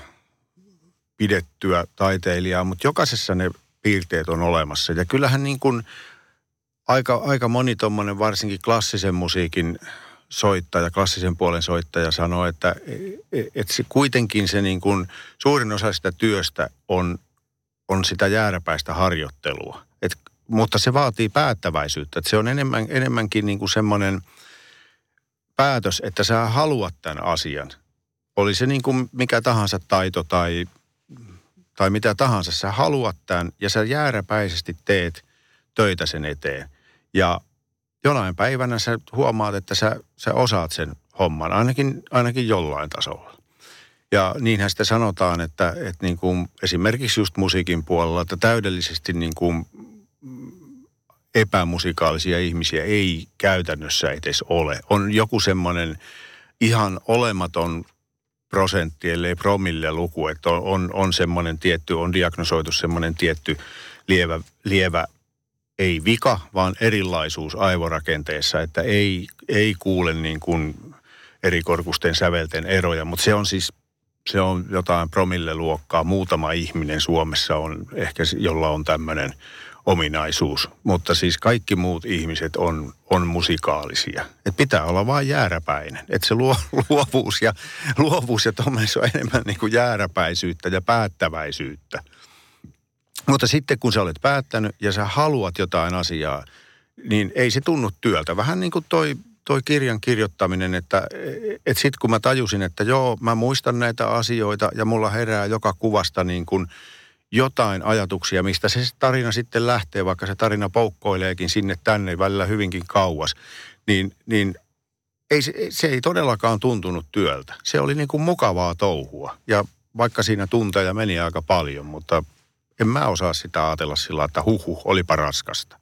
pidettyä taiteilijaa, mutta jokaisessa ne piirteet on olemassa. Ja kyllähän niin kuin aika, aika moni tuommoinen varsinkin klassisen musiikin soittaja, klassisen puolen soittaja sanoo, että, että se kuitenkin se niin kuin, suurin osa sitä työstä on, on sitä jääräpäistä harjoittelua. Et, mutta se vaatii päättäväisyyttä. Että se on enemmän, enemmänkin niin kuin semmoinen päätös, että sä haluat tämän asian. Oli se niin kuin mikä tahansa taito tai, tai mitä tahansa. Sä haluat tämän ja sä jääräpäisesti teet töitä sen eteen. Ja jonain päivänä sä huomaat, että sä, sä osaat sen homman, ainakin, ainakin jollain tasolla. Ja niinhän sitten sanotaan, että, että niin kuin esimerkiksi just musiikin puolella, että täydellisesti niin kuin epämusikaalisia ihmisiä ei käytännössä edes ole. On joku semmoinen ihan olematon prosentti, ellei promille luku, että on, on, on semmoinen tietty, on diagnosoitu semmoinen tietty lievä, lievä ei vika, vaan erilaisuus aivorakenteessa, että ei, ei kuule niin kuin erikorkusten sävelten eroja, mutta se on siis se on jotain promille-luokkaa. Muutama ihminen Suomessa on ehkä, jolla on tämmöinen ominaisuus. Mutta siis kaikki muut ihmiset on, on musikaalisia. Et pitää olla vain jääräpäinen. Että se luo, luovuus ja, luovuus ja on enemmän niin kuin jääräpäisyyttä ja päättäväisyyttä. Mutta sitten kun sä olet päättänyt ja sä haluat jotain asiaa, niin ei se tunnu työltä. Vähän niin kuin toi, toi kirjan kirjoittaminen, että et sitten kun mä tajusin, että joo, mä muistan näitä asioita ja mulla herää joka kuvasta niin kuin jotain ajatuksia, mistä se tarina sitten lähtee, vaikka se tarina poukkoileekin sinne tänne välillä hyvinkin kauas, niin, niin ei, se, se ei todellakaan tuntunut työltä. Se oli niin kuin mukavaa touhua ja vaikka siinä tunteja meni aika paljon, mutta en mä osaa sitä ajatella sillä että huhu, olipa raskasta.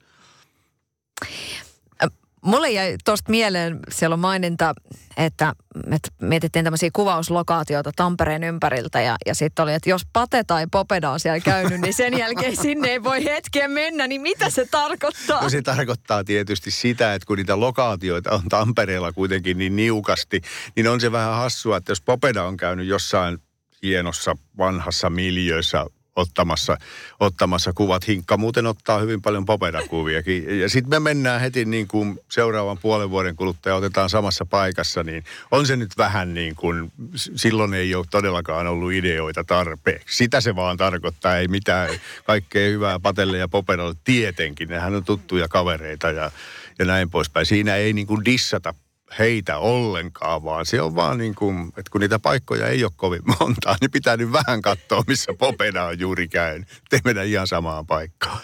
Mulle jäi tuosta mieleen, siellä on maininta, että, että mietittiin tämmöisiä kuvauslokaatioita Tampereen ympäriltä ja, ja sitten oli, että jos Pate tai Popeda on siellä käynyt, niin sen jälkeen sinne ei voi hetken mennä, niin mitä se tarkoittaa? No se tarkoittaa tietysti sitä, että kun niitä lokaatioita on Tampereella kuitenkin niin niukasti, niin on se vähän hassua, että jos Popeda on käynyt jossain hienossa vanhassa miljöissä ottamassa, ottamassa kuvat. Hinkka muuten ottaa hyvin paljon poperakuviakin. Ja sitten me mennään heti niin kuin seuraavan puolen vuoden kuluttua otetaan samassa paikassa, niin on se nyt vähän niin kuin, silloin ei ole todellakaan ollut ideoita tarpeeksi. Sitä se vaan tarkoittaa, ei mitään kaikkea hyvää patelle ja poperalle tietenkin. Nehän on tuttuja kavereita ja, ja näin poispäin. Siinä ei niin kuin dissata heitä ollenkaan, vaan se on vaan niin kuin, että kun niitä paikkoja ei ole kovin montaa, niin pitää nyt vähän katsoa, missä Popeda on juuri käynyt. Te mennä ihan samaan paikkaan.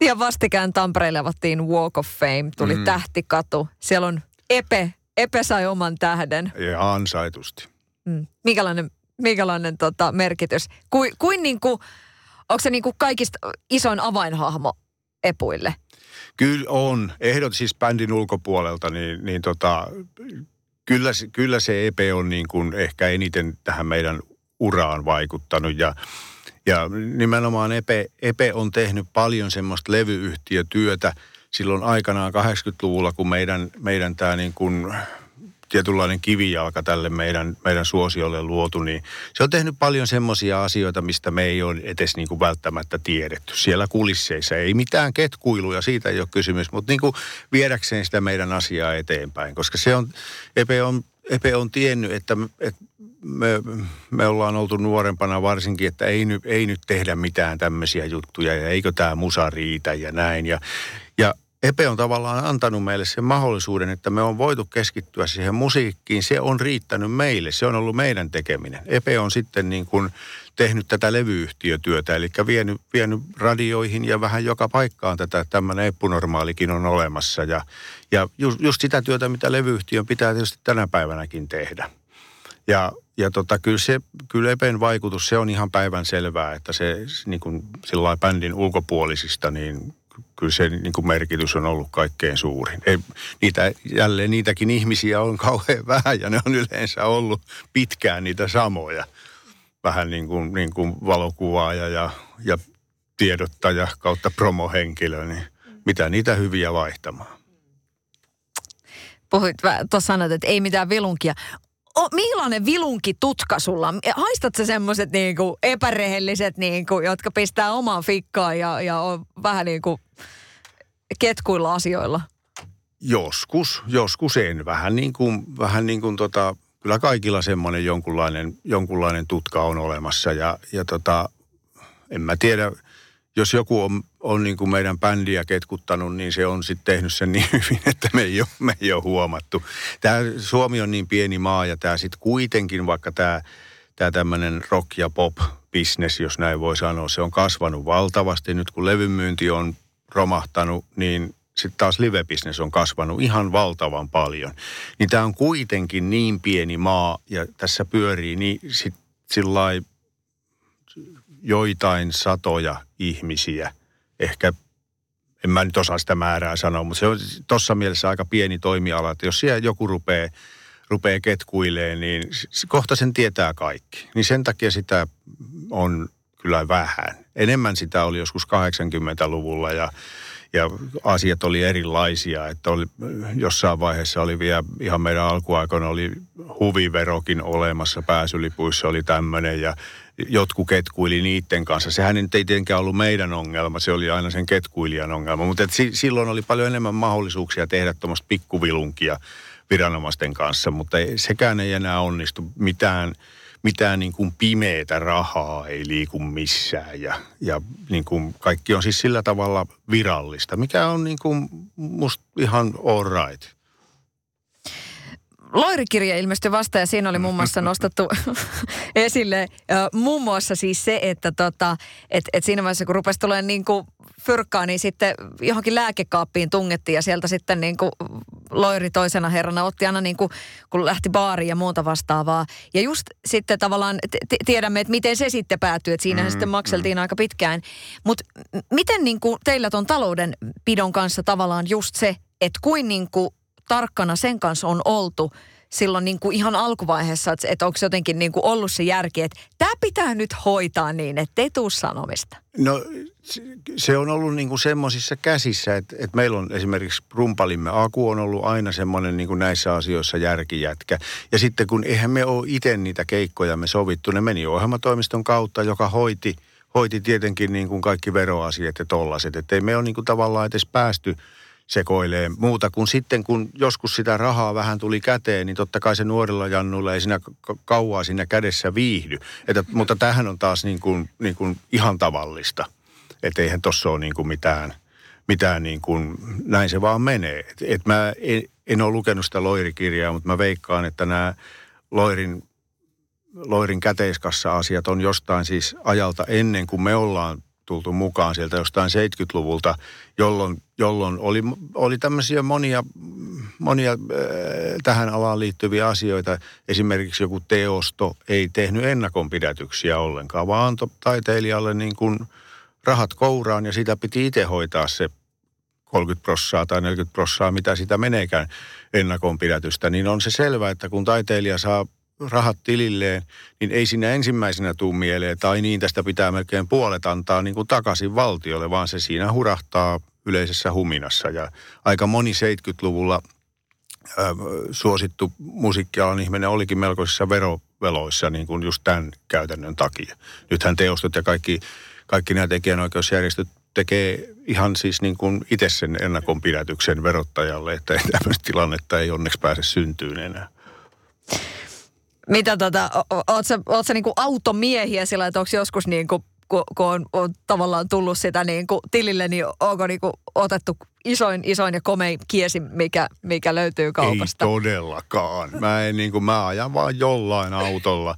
Ja vastikään Tampereelle avattiin Walk of Fame, tuli mm. tähtikatu. Siellä on Epe, Epe sai oman tähden. Ja ansaitusti. Mm. Mikälainen, mikälainen tota, merkitys? Kuin, kuin niin kuin, onko se niin kuin kaikista isoin avainhahmo Epuille? Kyllä on. Ehdot siis bändin ulkopuolelta, niin, niin tota, kyllä, kyllä se EP on niin kuin ehkä eniten tähän meidän uraan vaikuttanut ja ja nimenomaan Epe, Epe on tehnyt paljon semmoista levyyhtiötyötä silloin aikanaan 80-luvulla, kun meidän, meidän tämä niin kuin tietynlainen kivijalka tälle meidän, meidän suosiolle luotu, niin se on tehnyt paljon semmoisia asioita, mistä me ei ole edes niin kuin välttämättä tiedetty. Siellä kulisseissa ei mitään ketkuiluja, siitä ei ole kysymys, mutta niin kuin viedäkseen sitä meidän asiaa eteenpäin, koska se on, Epe on, Epe on tiennyt, että, että me, me ollaan oltu nuorempana varsinkin, että ei nyt, ei nyt tehdä mitään tämmöisiä juttuja ja eikö tämä musa riitä ja näin. Ja, ja Epe on tavallaan antanut meille sen mahdollisuuden, että me on voitu keskittyä siihen musiikkiin. Se on riittänyt meille, se on ollut meidän tekeminen. Epe on sitten niin kuin tehnyt tätä levyyhtiötyötä, eli vienyt, vienyt radioihin ja vähän joka paikkaan tätä, tämmöinen epunormaalikin on olemassa. Ja, ja just, just sitä työtä, mitä levyyhtiön pitää tietysti tänä päivänäkin tehdä. Ja, ja tota, kyllä, se, kyllä Epen vaikutus, se on ihan päivän selvää, että se niin kuin sillä bändin ulkopuolisista, niin kyllä se niin kuin merkitys on ollut kaikkein suurin. Ei, niitä, jälleen niitäkin ihmisiä on kauhean vähän ja ne on yleensä ollut pitkään niitä samoja. Vähän niin kuin, niin kuin valokuvaaja ja, ja tiedottaja kautta promohenkilö, niin mitä niitä hyviä vaihtamaan. Puhuit, tuossa sanoit, että ei mitään vilunkia. O, millainen vilunki tutka sulla? Haistatko semmoiset niinku epärehelliset, niinku, jotka pistää omaan fikkaan ja, ja on vähän niin kuin ketkuilla asioilla? Joskus, joskus en. Vähän niin kuin, vähän niin kuin tota, kyllä kaikilla semmoinen jonkunlainen, jonkunlainen tutka on olemassa. Ja, ja tota, en mä tiedä, jos joku on, on niin kuin meidän bändiä ketkuttanut, niin se on sitten tehnyt sen niin hyvin, että me ei ole, me ei ole huomattu. Tämä Suomi on niin pieni maa ja tämä sitten kuitenkin, vaikka tämä tämä tämmöinen rock ja pop business, jos näin voi sanoa, se on kasvanut valtavasti. Nyt kun levymyynti on romahtanut, niin sitten taas live-business on kasvanut ihan valtavan paljon. Niin tämä on kuitenkin niin pieni maa ja tässä pyörii niin sit sillai joitain satoja ihmisiä. Ehkä, en mä nyt osaa sitä määrää sanoa, mutta se on tuossa mielessä aika pieni toimiala, että jos siellä joku rupeaa rupeaa ketkuileen, niin kohta sen tietää kaikki. Niin sen takia sitä on kyllä vähän. Enemmän sitä oli joskus 80-luvulla ja, ja asiat oli erilaisia. Että oli, jossain vaiheessa oli vielä ihan meidän alkuaikoina oli huviverokin olemassa, pääsylipuissa oli tämmöinen ja jotkut ketkuili niiden kanssa. Sehän ei tietenkään ollut meidän ongelma, se oli aina sen ketkuilijan ongelma. Mutta silloin oli paljon enemmän mahdollisuuksia tehdä tuommoista pikkuvilunkia viranomaisten kanssa, mutta ei, sekään ei enää onnistu. Mitään, mitään niin kuin pimeätä rahaa ei liiku missään ja, ja niin kuin kaikki on siis sillä tavalla virallista, mikä on niin kuin musta ihan all right. Loirikirja ilmestyi vasta ja siinä oli muun muassa nostettu esille muun muassa siis se, että tota, et, et siinä vaiheessa kun rupesi tulemaan niin kuin fyrkkaa, niin sitten johonkin lääkekaappiin tungettiin ja sieltä sitten niin kuin Loiri toisena herrana otti aina niin kuin, kun lähti baariin ja muuta vastaavaa. Ja just sitten tavallaan t- tiedämme, että miten se sitten päätyi, että siinähän mm, sitten makseltiin mm. aika pitkään. Mutta miten niin kuin teillä ton taloudenpidon kanssa tavallaan just se, että kuin, niin kuin tarkkana sen kanssa on oltu silloin niin kuin ihan alkuvaiheessa, että, että onko jotenkin niin kuin ollut se järki, että tämä pitää nyt hoitaa niin, että ei tuu sanomista? No se on ollut niin kuin semmoisissa käsissä, että, että meillä on esimerkiksi rumpalimme Aku on ollut aina semmoinen niin kuin näissä asioissa järkijätkä. Ja sitten kun eihän me ole itse niitä keikkoja me sovittu, ne meni ohjelmatoimiston kautta, joka hoiti, hoiti tietenkin niin kuin kaikki veroasiat ja tollaset. Että ei me ole niin kuin tavallaan edes päästy – sekoilee muuta kuin sitten, kun joskus sitä rahaa vähän tuli käteen, niin totta kai se nuorilla jannuilla ei siinä kauaa siinä kädessä viihdy. Että, mutta tähän on taas niin kuin, niin kuin ihan tavallista. Että eihän tuossa ole niin kuin mitään, mitään niin kuin, näin se vaan menee. Et, et mä en, en ole lukenut sitä Loirikirjaa, mutta mä veikkaan, että nämä Loirin, Loirin käteiskassa-asiat on jostain siis ajalta ennen kuin me ollaan tultu mukaan sieltä jostain 70-luvulta, jolloin, jolloin oli, oli tämmöisiä monia, monia äh, tähän alaan liittyviä asioita. Esimerkiksi joku teosto ei tehnyt ennakonpidätyksiä ollenkaan, vaan antoi taiteilijalle niin kuin rahat kouraan ja sitä piti itse hoitaa se 30 prossaa tai 40 prossaa, mitä sitä meneekään ennakonpidätystä, niin on se selvä, että kun taiteilija saa rahat tililleen, niin ei siinä ensimmäisenä tuu mieleen, tai niin tästä pitää melkein puolet antaa niin kuin takaisin valtiolle, vaan se siinä hurahtaa yleisessä huminassa. Ja aika moni 70-luvulla äh, suosittu musiikkialan ihminen olikin melkoisissa veroveloissa niin kuin just tämän käytännön takia. Nythän teostot ja kaikki, kaikki nämä tekijänoikeusjärjestöt tekee ihan siis niin kuin itse sen ennakonpidätyksen verottajalle, että tämmöistä tilannetta ei onneksi pääse syntyyn enää. Mitä tota, oot sä, oot sä niinku automiehiä sillä, että onko joskus niinku, kun, kun on, on, tavallaan tullut sitä niinku tilille, niin onko niinku otettu isoin, isoin ja komein kiesi, mikä, mikä löytyy kaupasta? Ei todellakaan. Mä, en, niin kuin, mä ajan vaan jollain autolla.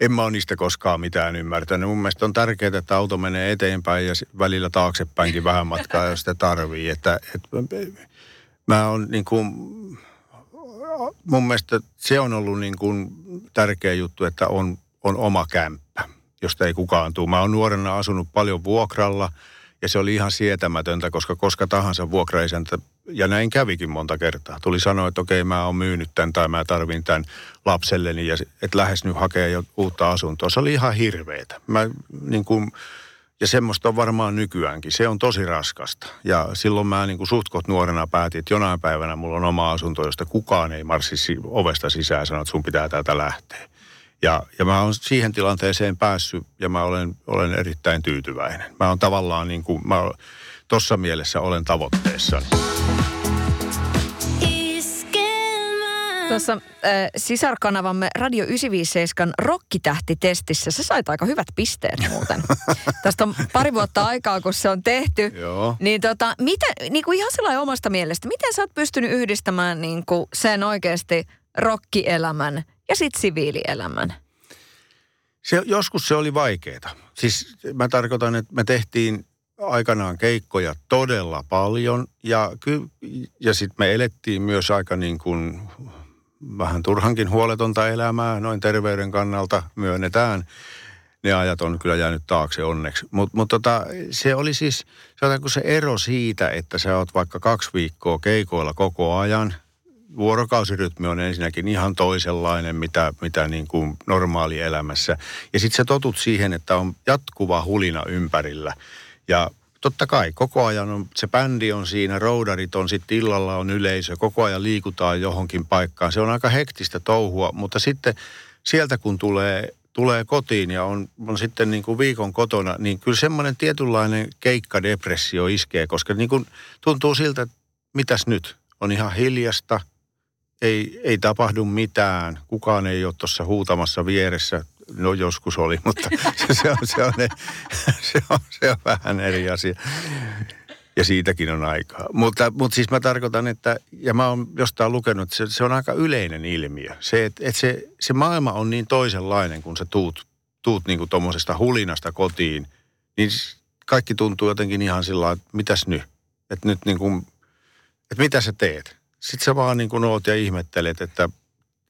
En mä ole niistä koskaan mitään ymmärtänyt. Mun mielestä on tärkeää, että auto menee eteenpäin ja välillä taaksepäinkin vähän matkaa, jos sitä tarvii. Että, että mä oon niin kuin, mun mielestä se on ollut niin kuin tärkeä juttu, että on, on oma kämppä, josta ei kukaan tule. Mä oon nuorena asunut paljon vuokralla ja se oli ihan sietämätöntä, koska koska tahansa vuokraisäntä, ja näin kävikin monta kertaa. Tuli sanoa, että okei, mä oon myynyt tämän tai mä tarvin tämän lapselleni ja että lähes nyt hakee jo uutta asuntoa. Se oli ihan hirveetä. Mä niin kuin, ja semmoista on varmaan nykyäänkin. Se on tosi raskasta. Ja silloin mä niin kuin suhtkot nuorena päätin, että jonain päivänä mulla on oma asunto, josta kukaan ei marssi ovesta sisään ja sano, että sun pitää täältä lähteä. Ja, ja mä oon siihen tilanteeseen päässyt ja mä olen, olen erittäin tyytyväinen. Mä oon tavallaan niin kuin, mä tossa mielessä olen tavoitteessani. Tuossa äh, sisarkanavamme Radio 957 rokkitähtitestissä sä sait aika hyvät pisteet muuten. Tästä on pari vuotta aikaa, kun se on tehty. Joo. Niin, tota, miten, niin kuin ihan sellainen omasta mielestä, miten sä oot pystynyt yhdistämään niin kuin sen oikeasti rokkielämän ja sitten siviilielämän? Se, joskus se oli vaikeaa. Siis mä tarkoitan, että me tehtiin aikanaan keikkoja todella paljon ja, ky, ja sitten me elettiin myös aika niin kuin vähän turhankin huoletonta elämää noin terveyden kannalta myönnetään. Ne ajat on kyllä jäänyt taakse onneksi. Mutta mut tota, se oli siis, se, se ero siitä, että sä oot vaikka kaksi viikkoa keikoilla koko ajan. Vuorokausirytmi on ensinnäkin ihan toisenlainen, mitä, mitä niin kuin normaalielämässä. Ja sitten sä totut siihen, että on jatkuva hulina ympärillä. Ja totta kai koko ajan on, se bändi on siinä, roudarit on, sitten illalla on yleisö, koko ajan liikutaan johonkin paikkaan. Se on aika hektistä touhua, mutta sitten sieltä kun tulee, tulee kotiin ja on, on sitten niin kuin viikon kotona, niin kyllä semmoinen tietynlainen keikkadepressio iskee, koska niin kuin tuntuu siltä, että mitäs nyt? On ihan hiljasta, ei, ei tapahdu mitään, kukaan ei ole tuossa huutamassa vieressä, No joskus oli, mutta se, se, on, se, on, se, on, se on vähän eri asia. Ja siitäkin on aikaa. Mutta, mutta siis mä tarkoitan, että, ja mä oon jostain lukenut, että se, se on aika yleinen ilmiö. Se, että, että se, se maailma on niin toisenlainen, kun sä tuut, tuut niin tuommoisesta hulinasta kotiin, niin kaikki tuntuu jotenkin ihan sillä että mitäs nyt? Että nyt niin kuin, että mitä sä teet? Sitten sä vaan niin kuin oot ja ihmettelet, että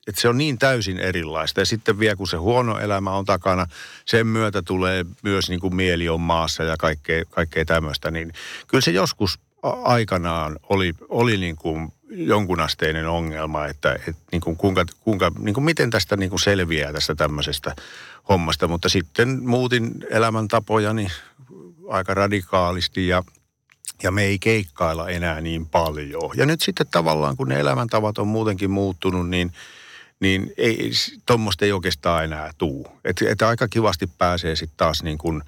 että se on niin täysin erilaista. Ja sitten vielä kun se huono elämä on takana, sen myötä tulee myös niin kuin mieli on maassa ja kaikkea, kaikkea tämmöistä. Niin kyllä se joskus aikanaan oli, oli niin kuin jonkunasteinen ongelma, että, että niin kuin kuinka, kuinka, niin kuin miten tästä niin kuin selviää tästä tämmöisestä hommasta. Mutta sitten muutin elämäntapojani aika radikaalisti ja ja me ei keikkailla enää niin paljon. Ja nyt sitten tavallaan, kun ne elämäntavat on muutenkin muuttunut, niin niin ei, tuommoista ei oikeastaan enää tuu. Että et aika kivasti pääsee sitten taas niin kuin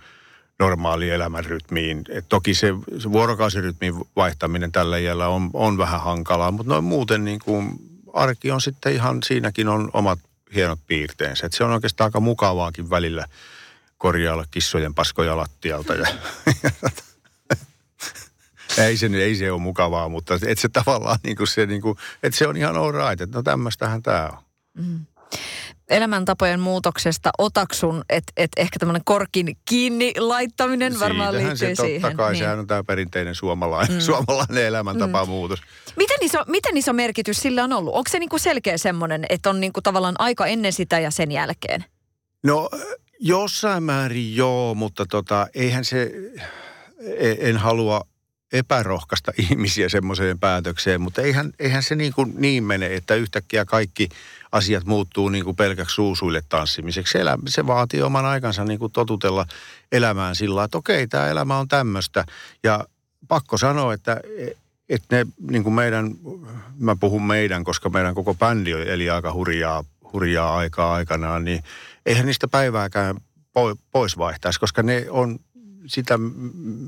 normaali elämän rytmiin. Et toki se, se vuorokausirytmin vaihtaminen tällä iällä on, on vähän hankalaa, mutta noin muuten niin kuin arki on sitten ihan, siinäkin on omat hienot piirteensä. Et se on oikeastaan aika mukavaakin välillä korjailla kissojen paskoja lattialta. Ja, ei se, ei se ole mukavaa, mutta et se tavallaan niin kuin se, niin kuin, että se on ihan all right, että no tämmöistähän tämä on. Mm. Elämäntapojen muutoksesta otaksun, että et ehkä tämmöinen korkin kiinni laittaminen Siitähän varmaan liittyy se, siihen. Totta kai, niin. sehän on tämä perinteinen suomalainen, mm. suomalainen elämäntapa mm. muutos. Miten iso, miten iso merkitys sillä on ollut? Onko se niinku selkeä semmoinen, että on niinku tavallaan aika ennen sitä ja sen jälkeen? No jossain määrin joo, mutta tota, eihän se, e, en halua epärohkaista ihmisiä semmoiseen päätökseen, mutta eihän, eihän se niin, kuin niin mene, että yhtäkkiä kaikki asiat muuttuu niin kuin pelkäksi suusuille tanssimiseksi. Elä, se vaatii oman aikansa niin kuin totutella elämään sillä että okei, tämä elämä on tämmöistä. Ja pakko sanoa, että, että ne niin kuin meidän, mä puhun meidän, koska meidän koko bändi eli aika hurjaa, hurjaa aikaa aikanaan, niin eihän niistä päivääkään pois vaihtaisi, koska ne on sitä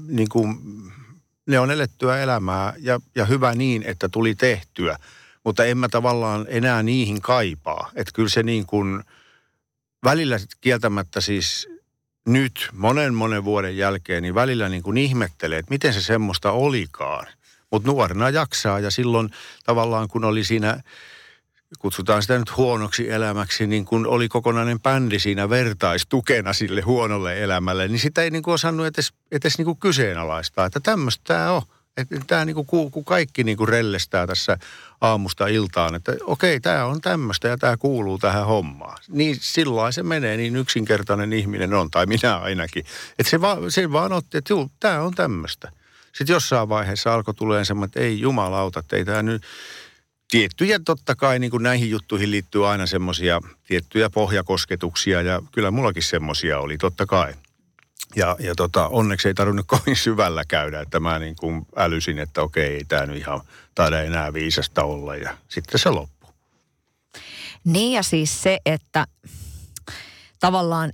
niin kuin ne on elettyä elämää ja, ja hyvä niin, että tuli tehtyä. Mutta en mä tavallaan enää niihin kaipaa. Että kyllä se niin kuin välillä kieltämättä siis nyt monen monen vuoden jälkeen, niin välillä niin kuin ihmettelee, että miten se semmoista olikaan. Mutta nuorena jaksaa ja silloin tavallaan kun oli siinä kutsutaan sitä nyt huonoksi elämäksi, niin kun oli kokonainen bändi siinä vertaistukena sille huonolle elämälle, niin sitä ei niin kuin osannut edes, edes niin kuin kyseenalaistaa, että tämmöistä tämä on. Että tämä niin kuin, kun kaikki niin kuin rellestää tässä aamusta iltaan, että okei, tämä on tämmöistä ja tämä kuuluu tähän hommaan. Niin silloin se menee, niin yksinkertainen ihminen on, tai minä ainakin. Että se, va, se vaan otti, että juu, tämä on tämmöistä. Sitten jossain vaiheessa alkoi tulee semmoinen, että ei jumalauta, että ei tämä nyt tiettyjä totta kai niin kuin näihin juttuihin liittyy aina semmoisia tiettyjä pohjakosketuksia ja kyllä mullakin semmoisia oli totta kai. Ja, ja tota, onneksi ei tarvinnut kovin syvällä käydä, että mä niin kuin älysin, että okei, ei tämä nyt ihan taida enää viisasta olla ja sitten se loppui. Niin ja siis se, että tavallaan,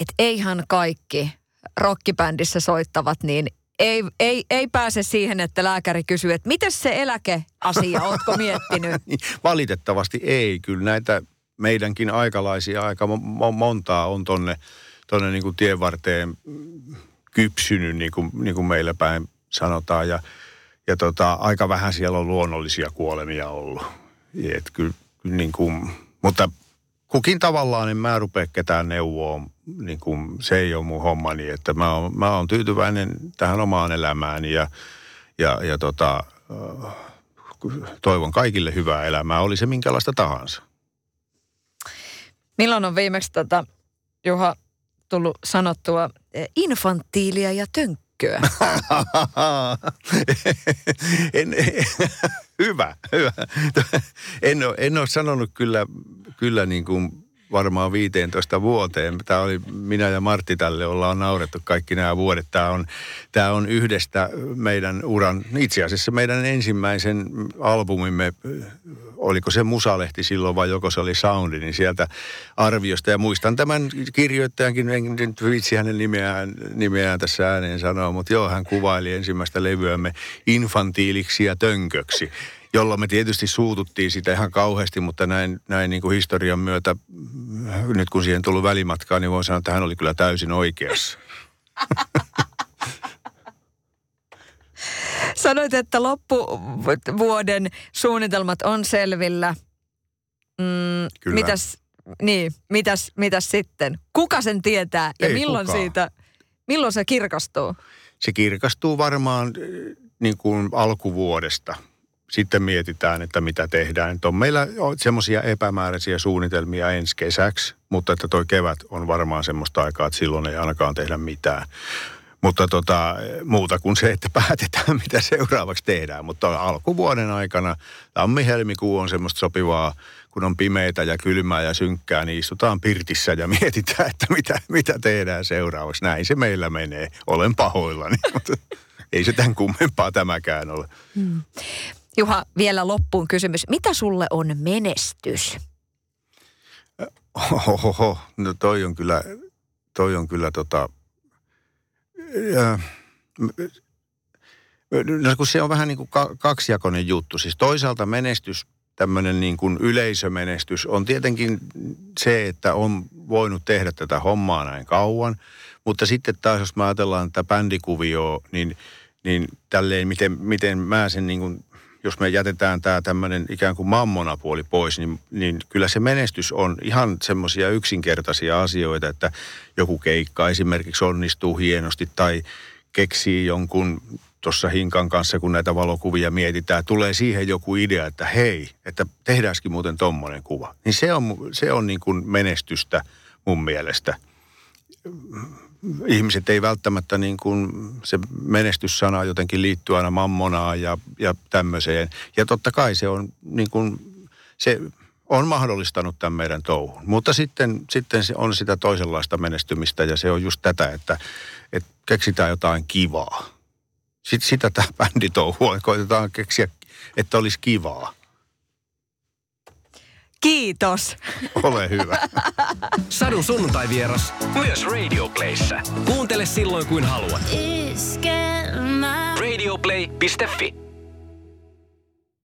että eihän kaikki rockibändissä soittavat, niin ei, ei, ei pääse siihen, että lääkäri kysyy, että miten se eläkeasia, ootko miettinyt? Niin, Valitettavasti ei. Kyllä näitä meidänkin aikalaisia aika mo- montaa on tonne, tonne niin kuin tienvarteen kypsynyt, niin kuin, niin kuin meillä päin sanotaan. Ja, ja tota, aika vähän siellä on luonnollisia kuolemia ollut. Et kyllä, kyllä niin kuin, mutta kukin tavallaan, en mä rupea ketään neuvoa. Niin kuin, se ei ole mun hommani, että mä oon, mä oon tyytyväinen tähän omaan elämääni ja, ja, ja tota, toivon kaikille hyvää elämää, oli se minkälaista tahansa. Milloin on viimeksi tota, Juha tullut sanottua eh, infantiilia ja tönkköä? en, hyvä, hyvä. En ole, en ole sanonut kyllä, kyllä niin kuin varmaan 15 vuoteen. Tämä oli minä ja Martti tälle ollaan naurettu kaikki nämä vuodet. Tämä on, tämä on yhdestä meidän uran, itse asiassa meidän ensimmäisen albumimme, oliko se Musalehti silloin vai joko se oli Soundi, niin sieltä arviosta. Ja muistan tämän kirjoittajankin, en nyt viitsi hänen nimeään, nimeään tässä ääneen sanoa, mutta joo, hän kuvaili ensimmäistä levyämme infantiiliksi ja tönköksi jolla me tietysti suututtiin sitä ihan kauheasti, mutta näin, näin niin kuin historian myötä, nyt kun siihen tullut välimatkaa, niin voin sanoa, että hän oli kyllä täysin oikeassa. Sanoit, että loppuvuoden suunnitelmat on selvillä. Mm, Kyllä. Mitäs, niin, mitäs, mitäs sitten? Kuka sen tietää ja Ei milloin kukaan. siitä, milloin se kirkastuu? Se kirkastuu varmaan eh, niin kuin alkuvuodesta. Sitten mietitään, että mitä tehdään. Nyt on meillä semmoisia epämääräisiä suunnitelmia ensi kesäksi, mutta että toi kevät on varmaan semmoista aikaa, että silloin ei ainakaan tehdä mitään. Mutta tota, muuta kuin se, että päätetään, mitä seuraavaksi tehdään. Mutta alkuvuoden aikana, tammi-helmikuu on semmoista sopivaa, kun on pimeitä ja kylmää ja synkkää, niin istutaan pirtissä ja mietitään, että mitä, mitä tehdään seuraavaksi. Näin se meillä menee. Olen pahoillani, mutta ei se tämän kummempaa tämäkään ole. Juha, vielä loppuun kysymys. Mitä sulle on menestys? Ohoho, no toi on kyllä, toi on kyllä tota, no kun se on vähän niin kuin ka- kaksijakoinen juttu. Siis toisaalta menestys, tämmöinen niin kuin yleisömenestys on tietenkin se, että on voinut tehdä tätä hommaa näin kauan. Mutta sitten taas, jos me ajatellaan tätä bändikuvioa, niin, niin tälleen, miten, miten mä sen niin kuin jos me jätetään tämä tämmöinen ikään kuin mammonapuoli pois, niin, niin kyllä se menestys on ihan semmoisia yksinkertaisia asioita, että joku keikka esimerkiksi onnistuu hienosti tai keksii jonkun tuossa Hinkan kanssa, kun näitä valokuvia mietitään, tulee siihen joku idea, että hei, että tehdäänkin muuten tommonen kuva. Niin se on, se on niin kuin menestystä mun mielestä ihmiset ei välttämättä niin kuin se menestyssana jotenkin liittyy aina mammonaan ja, ja tämmöiseen. Ja totta kai se on niin kuin, se on mahdollistanut tämän meidän touhun. Mutta sitten, sitten se on sitä toisenlaista menestymistä ja se on just tätä, että, että keksitään jotain kivaa. Sitten sitä tämä bänditouhu on, koitetaan keksiä, että olisi kivaa. Kiitos. Ole hyvä. Sadun sunnuntai vieras myös Radio Playssä. Kuuntele silloin kuin haluat. Iskelmä. Radioplay.fi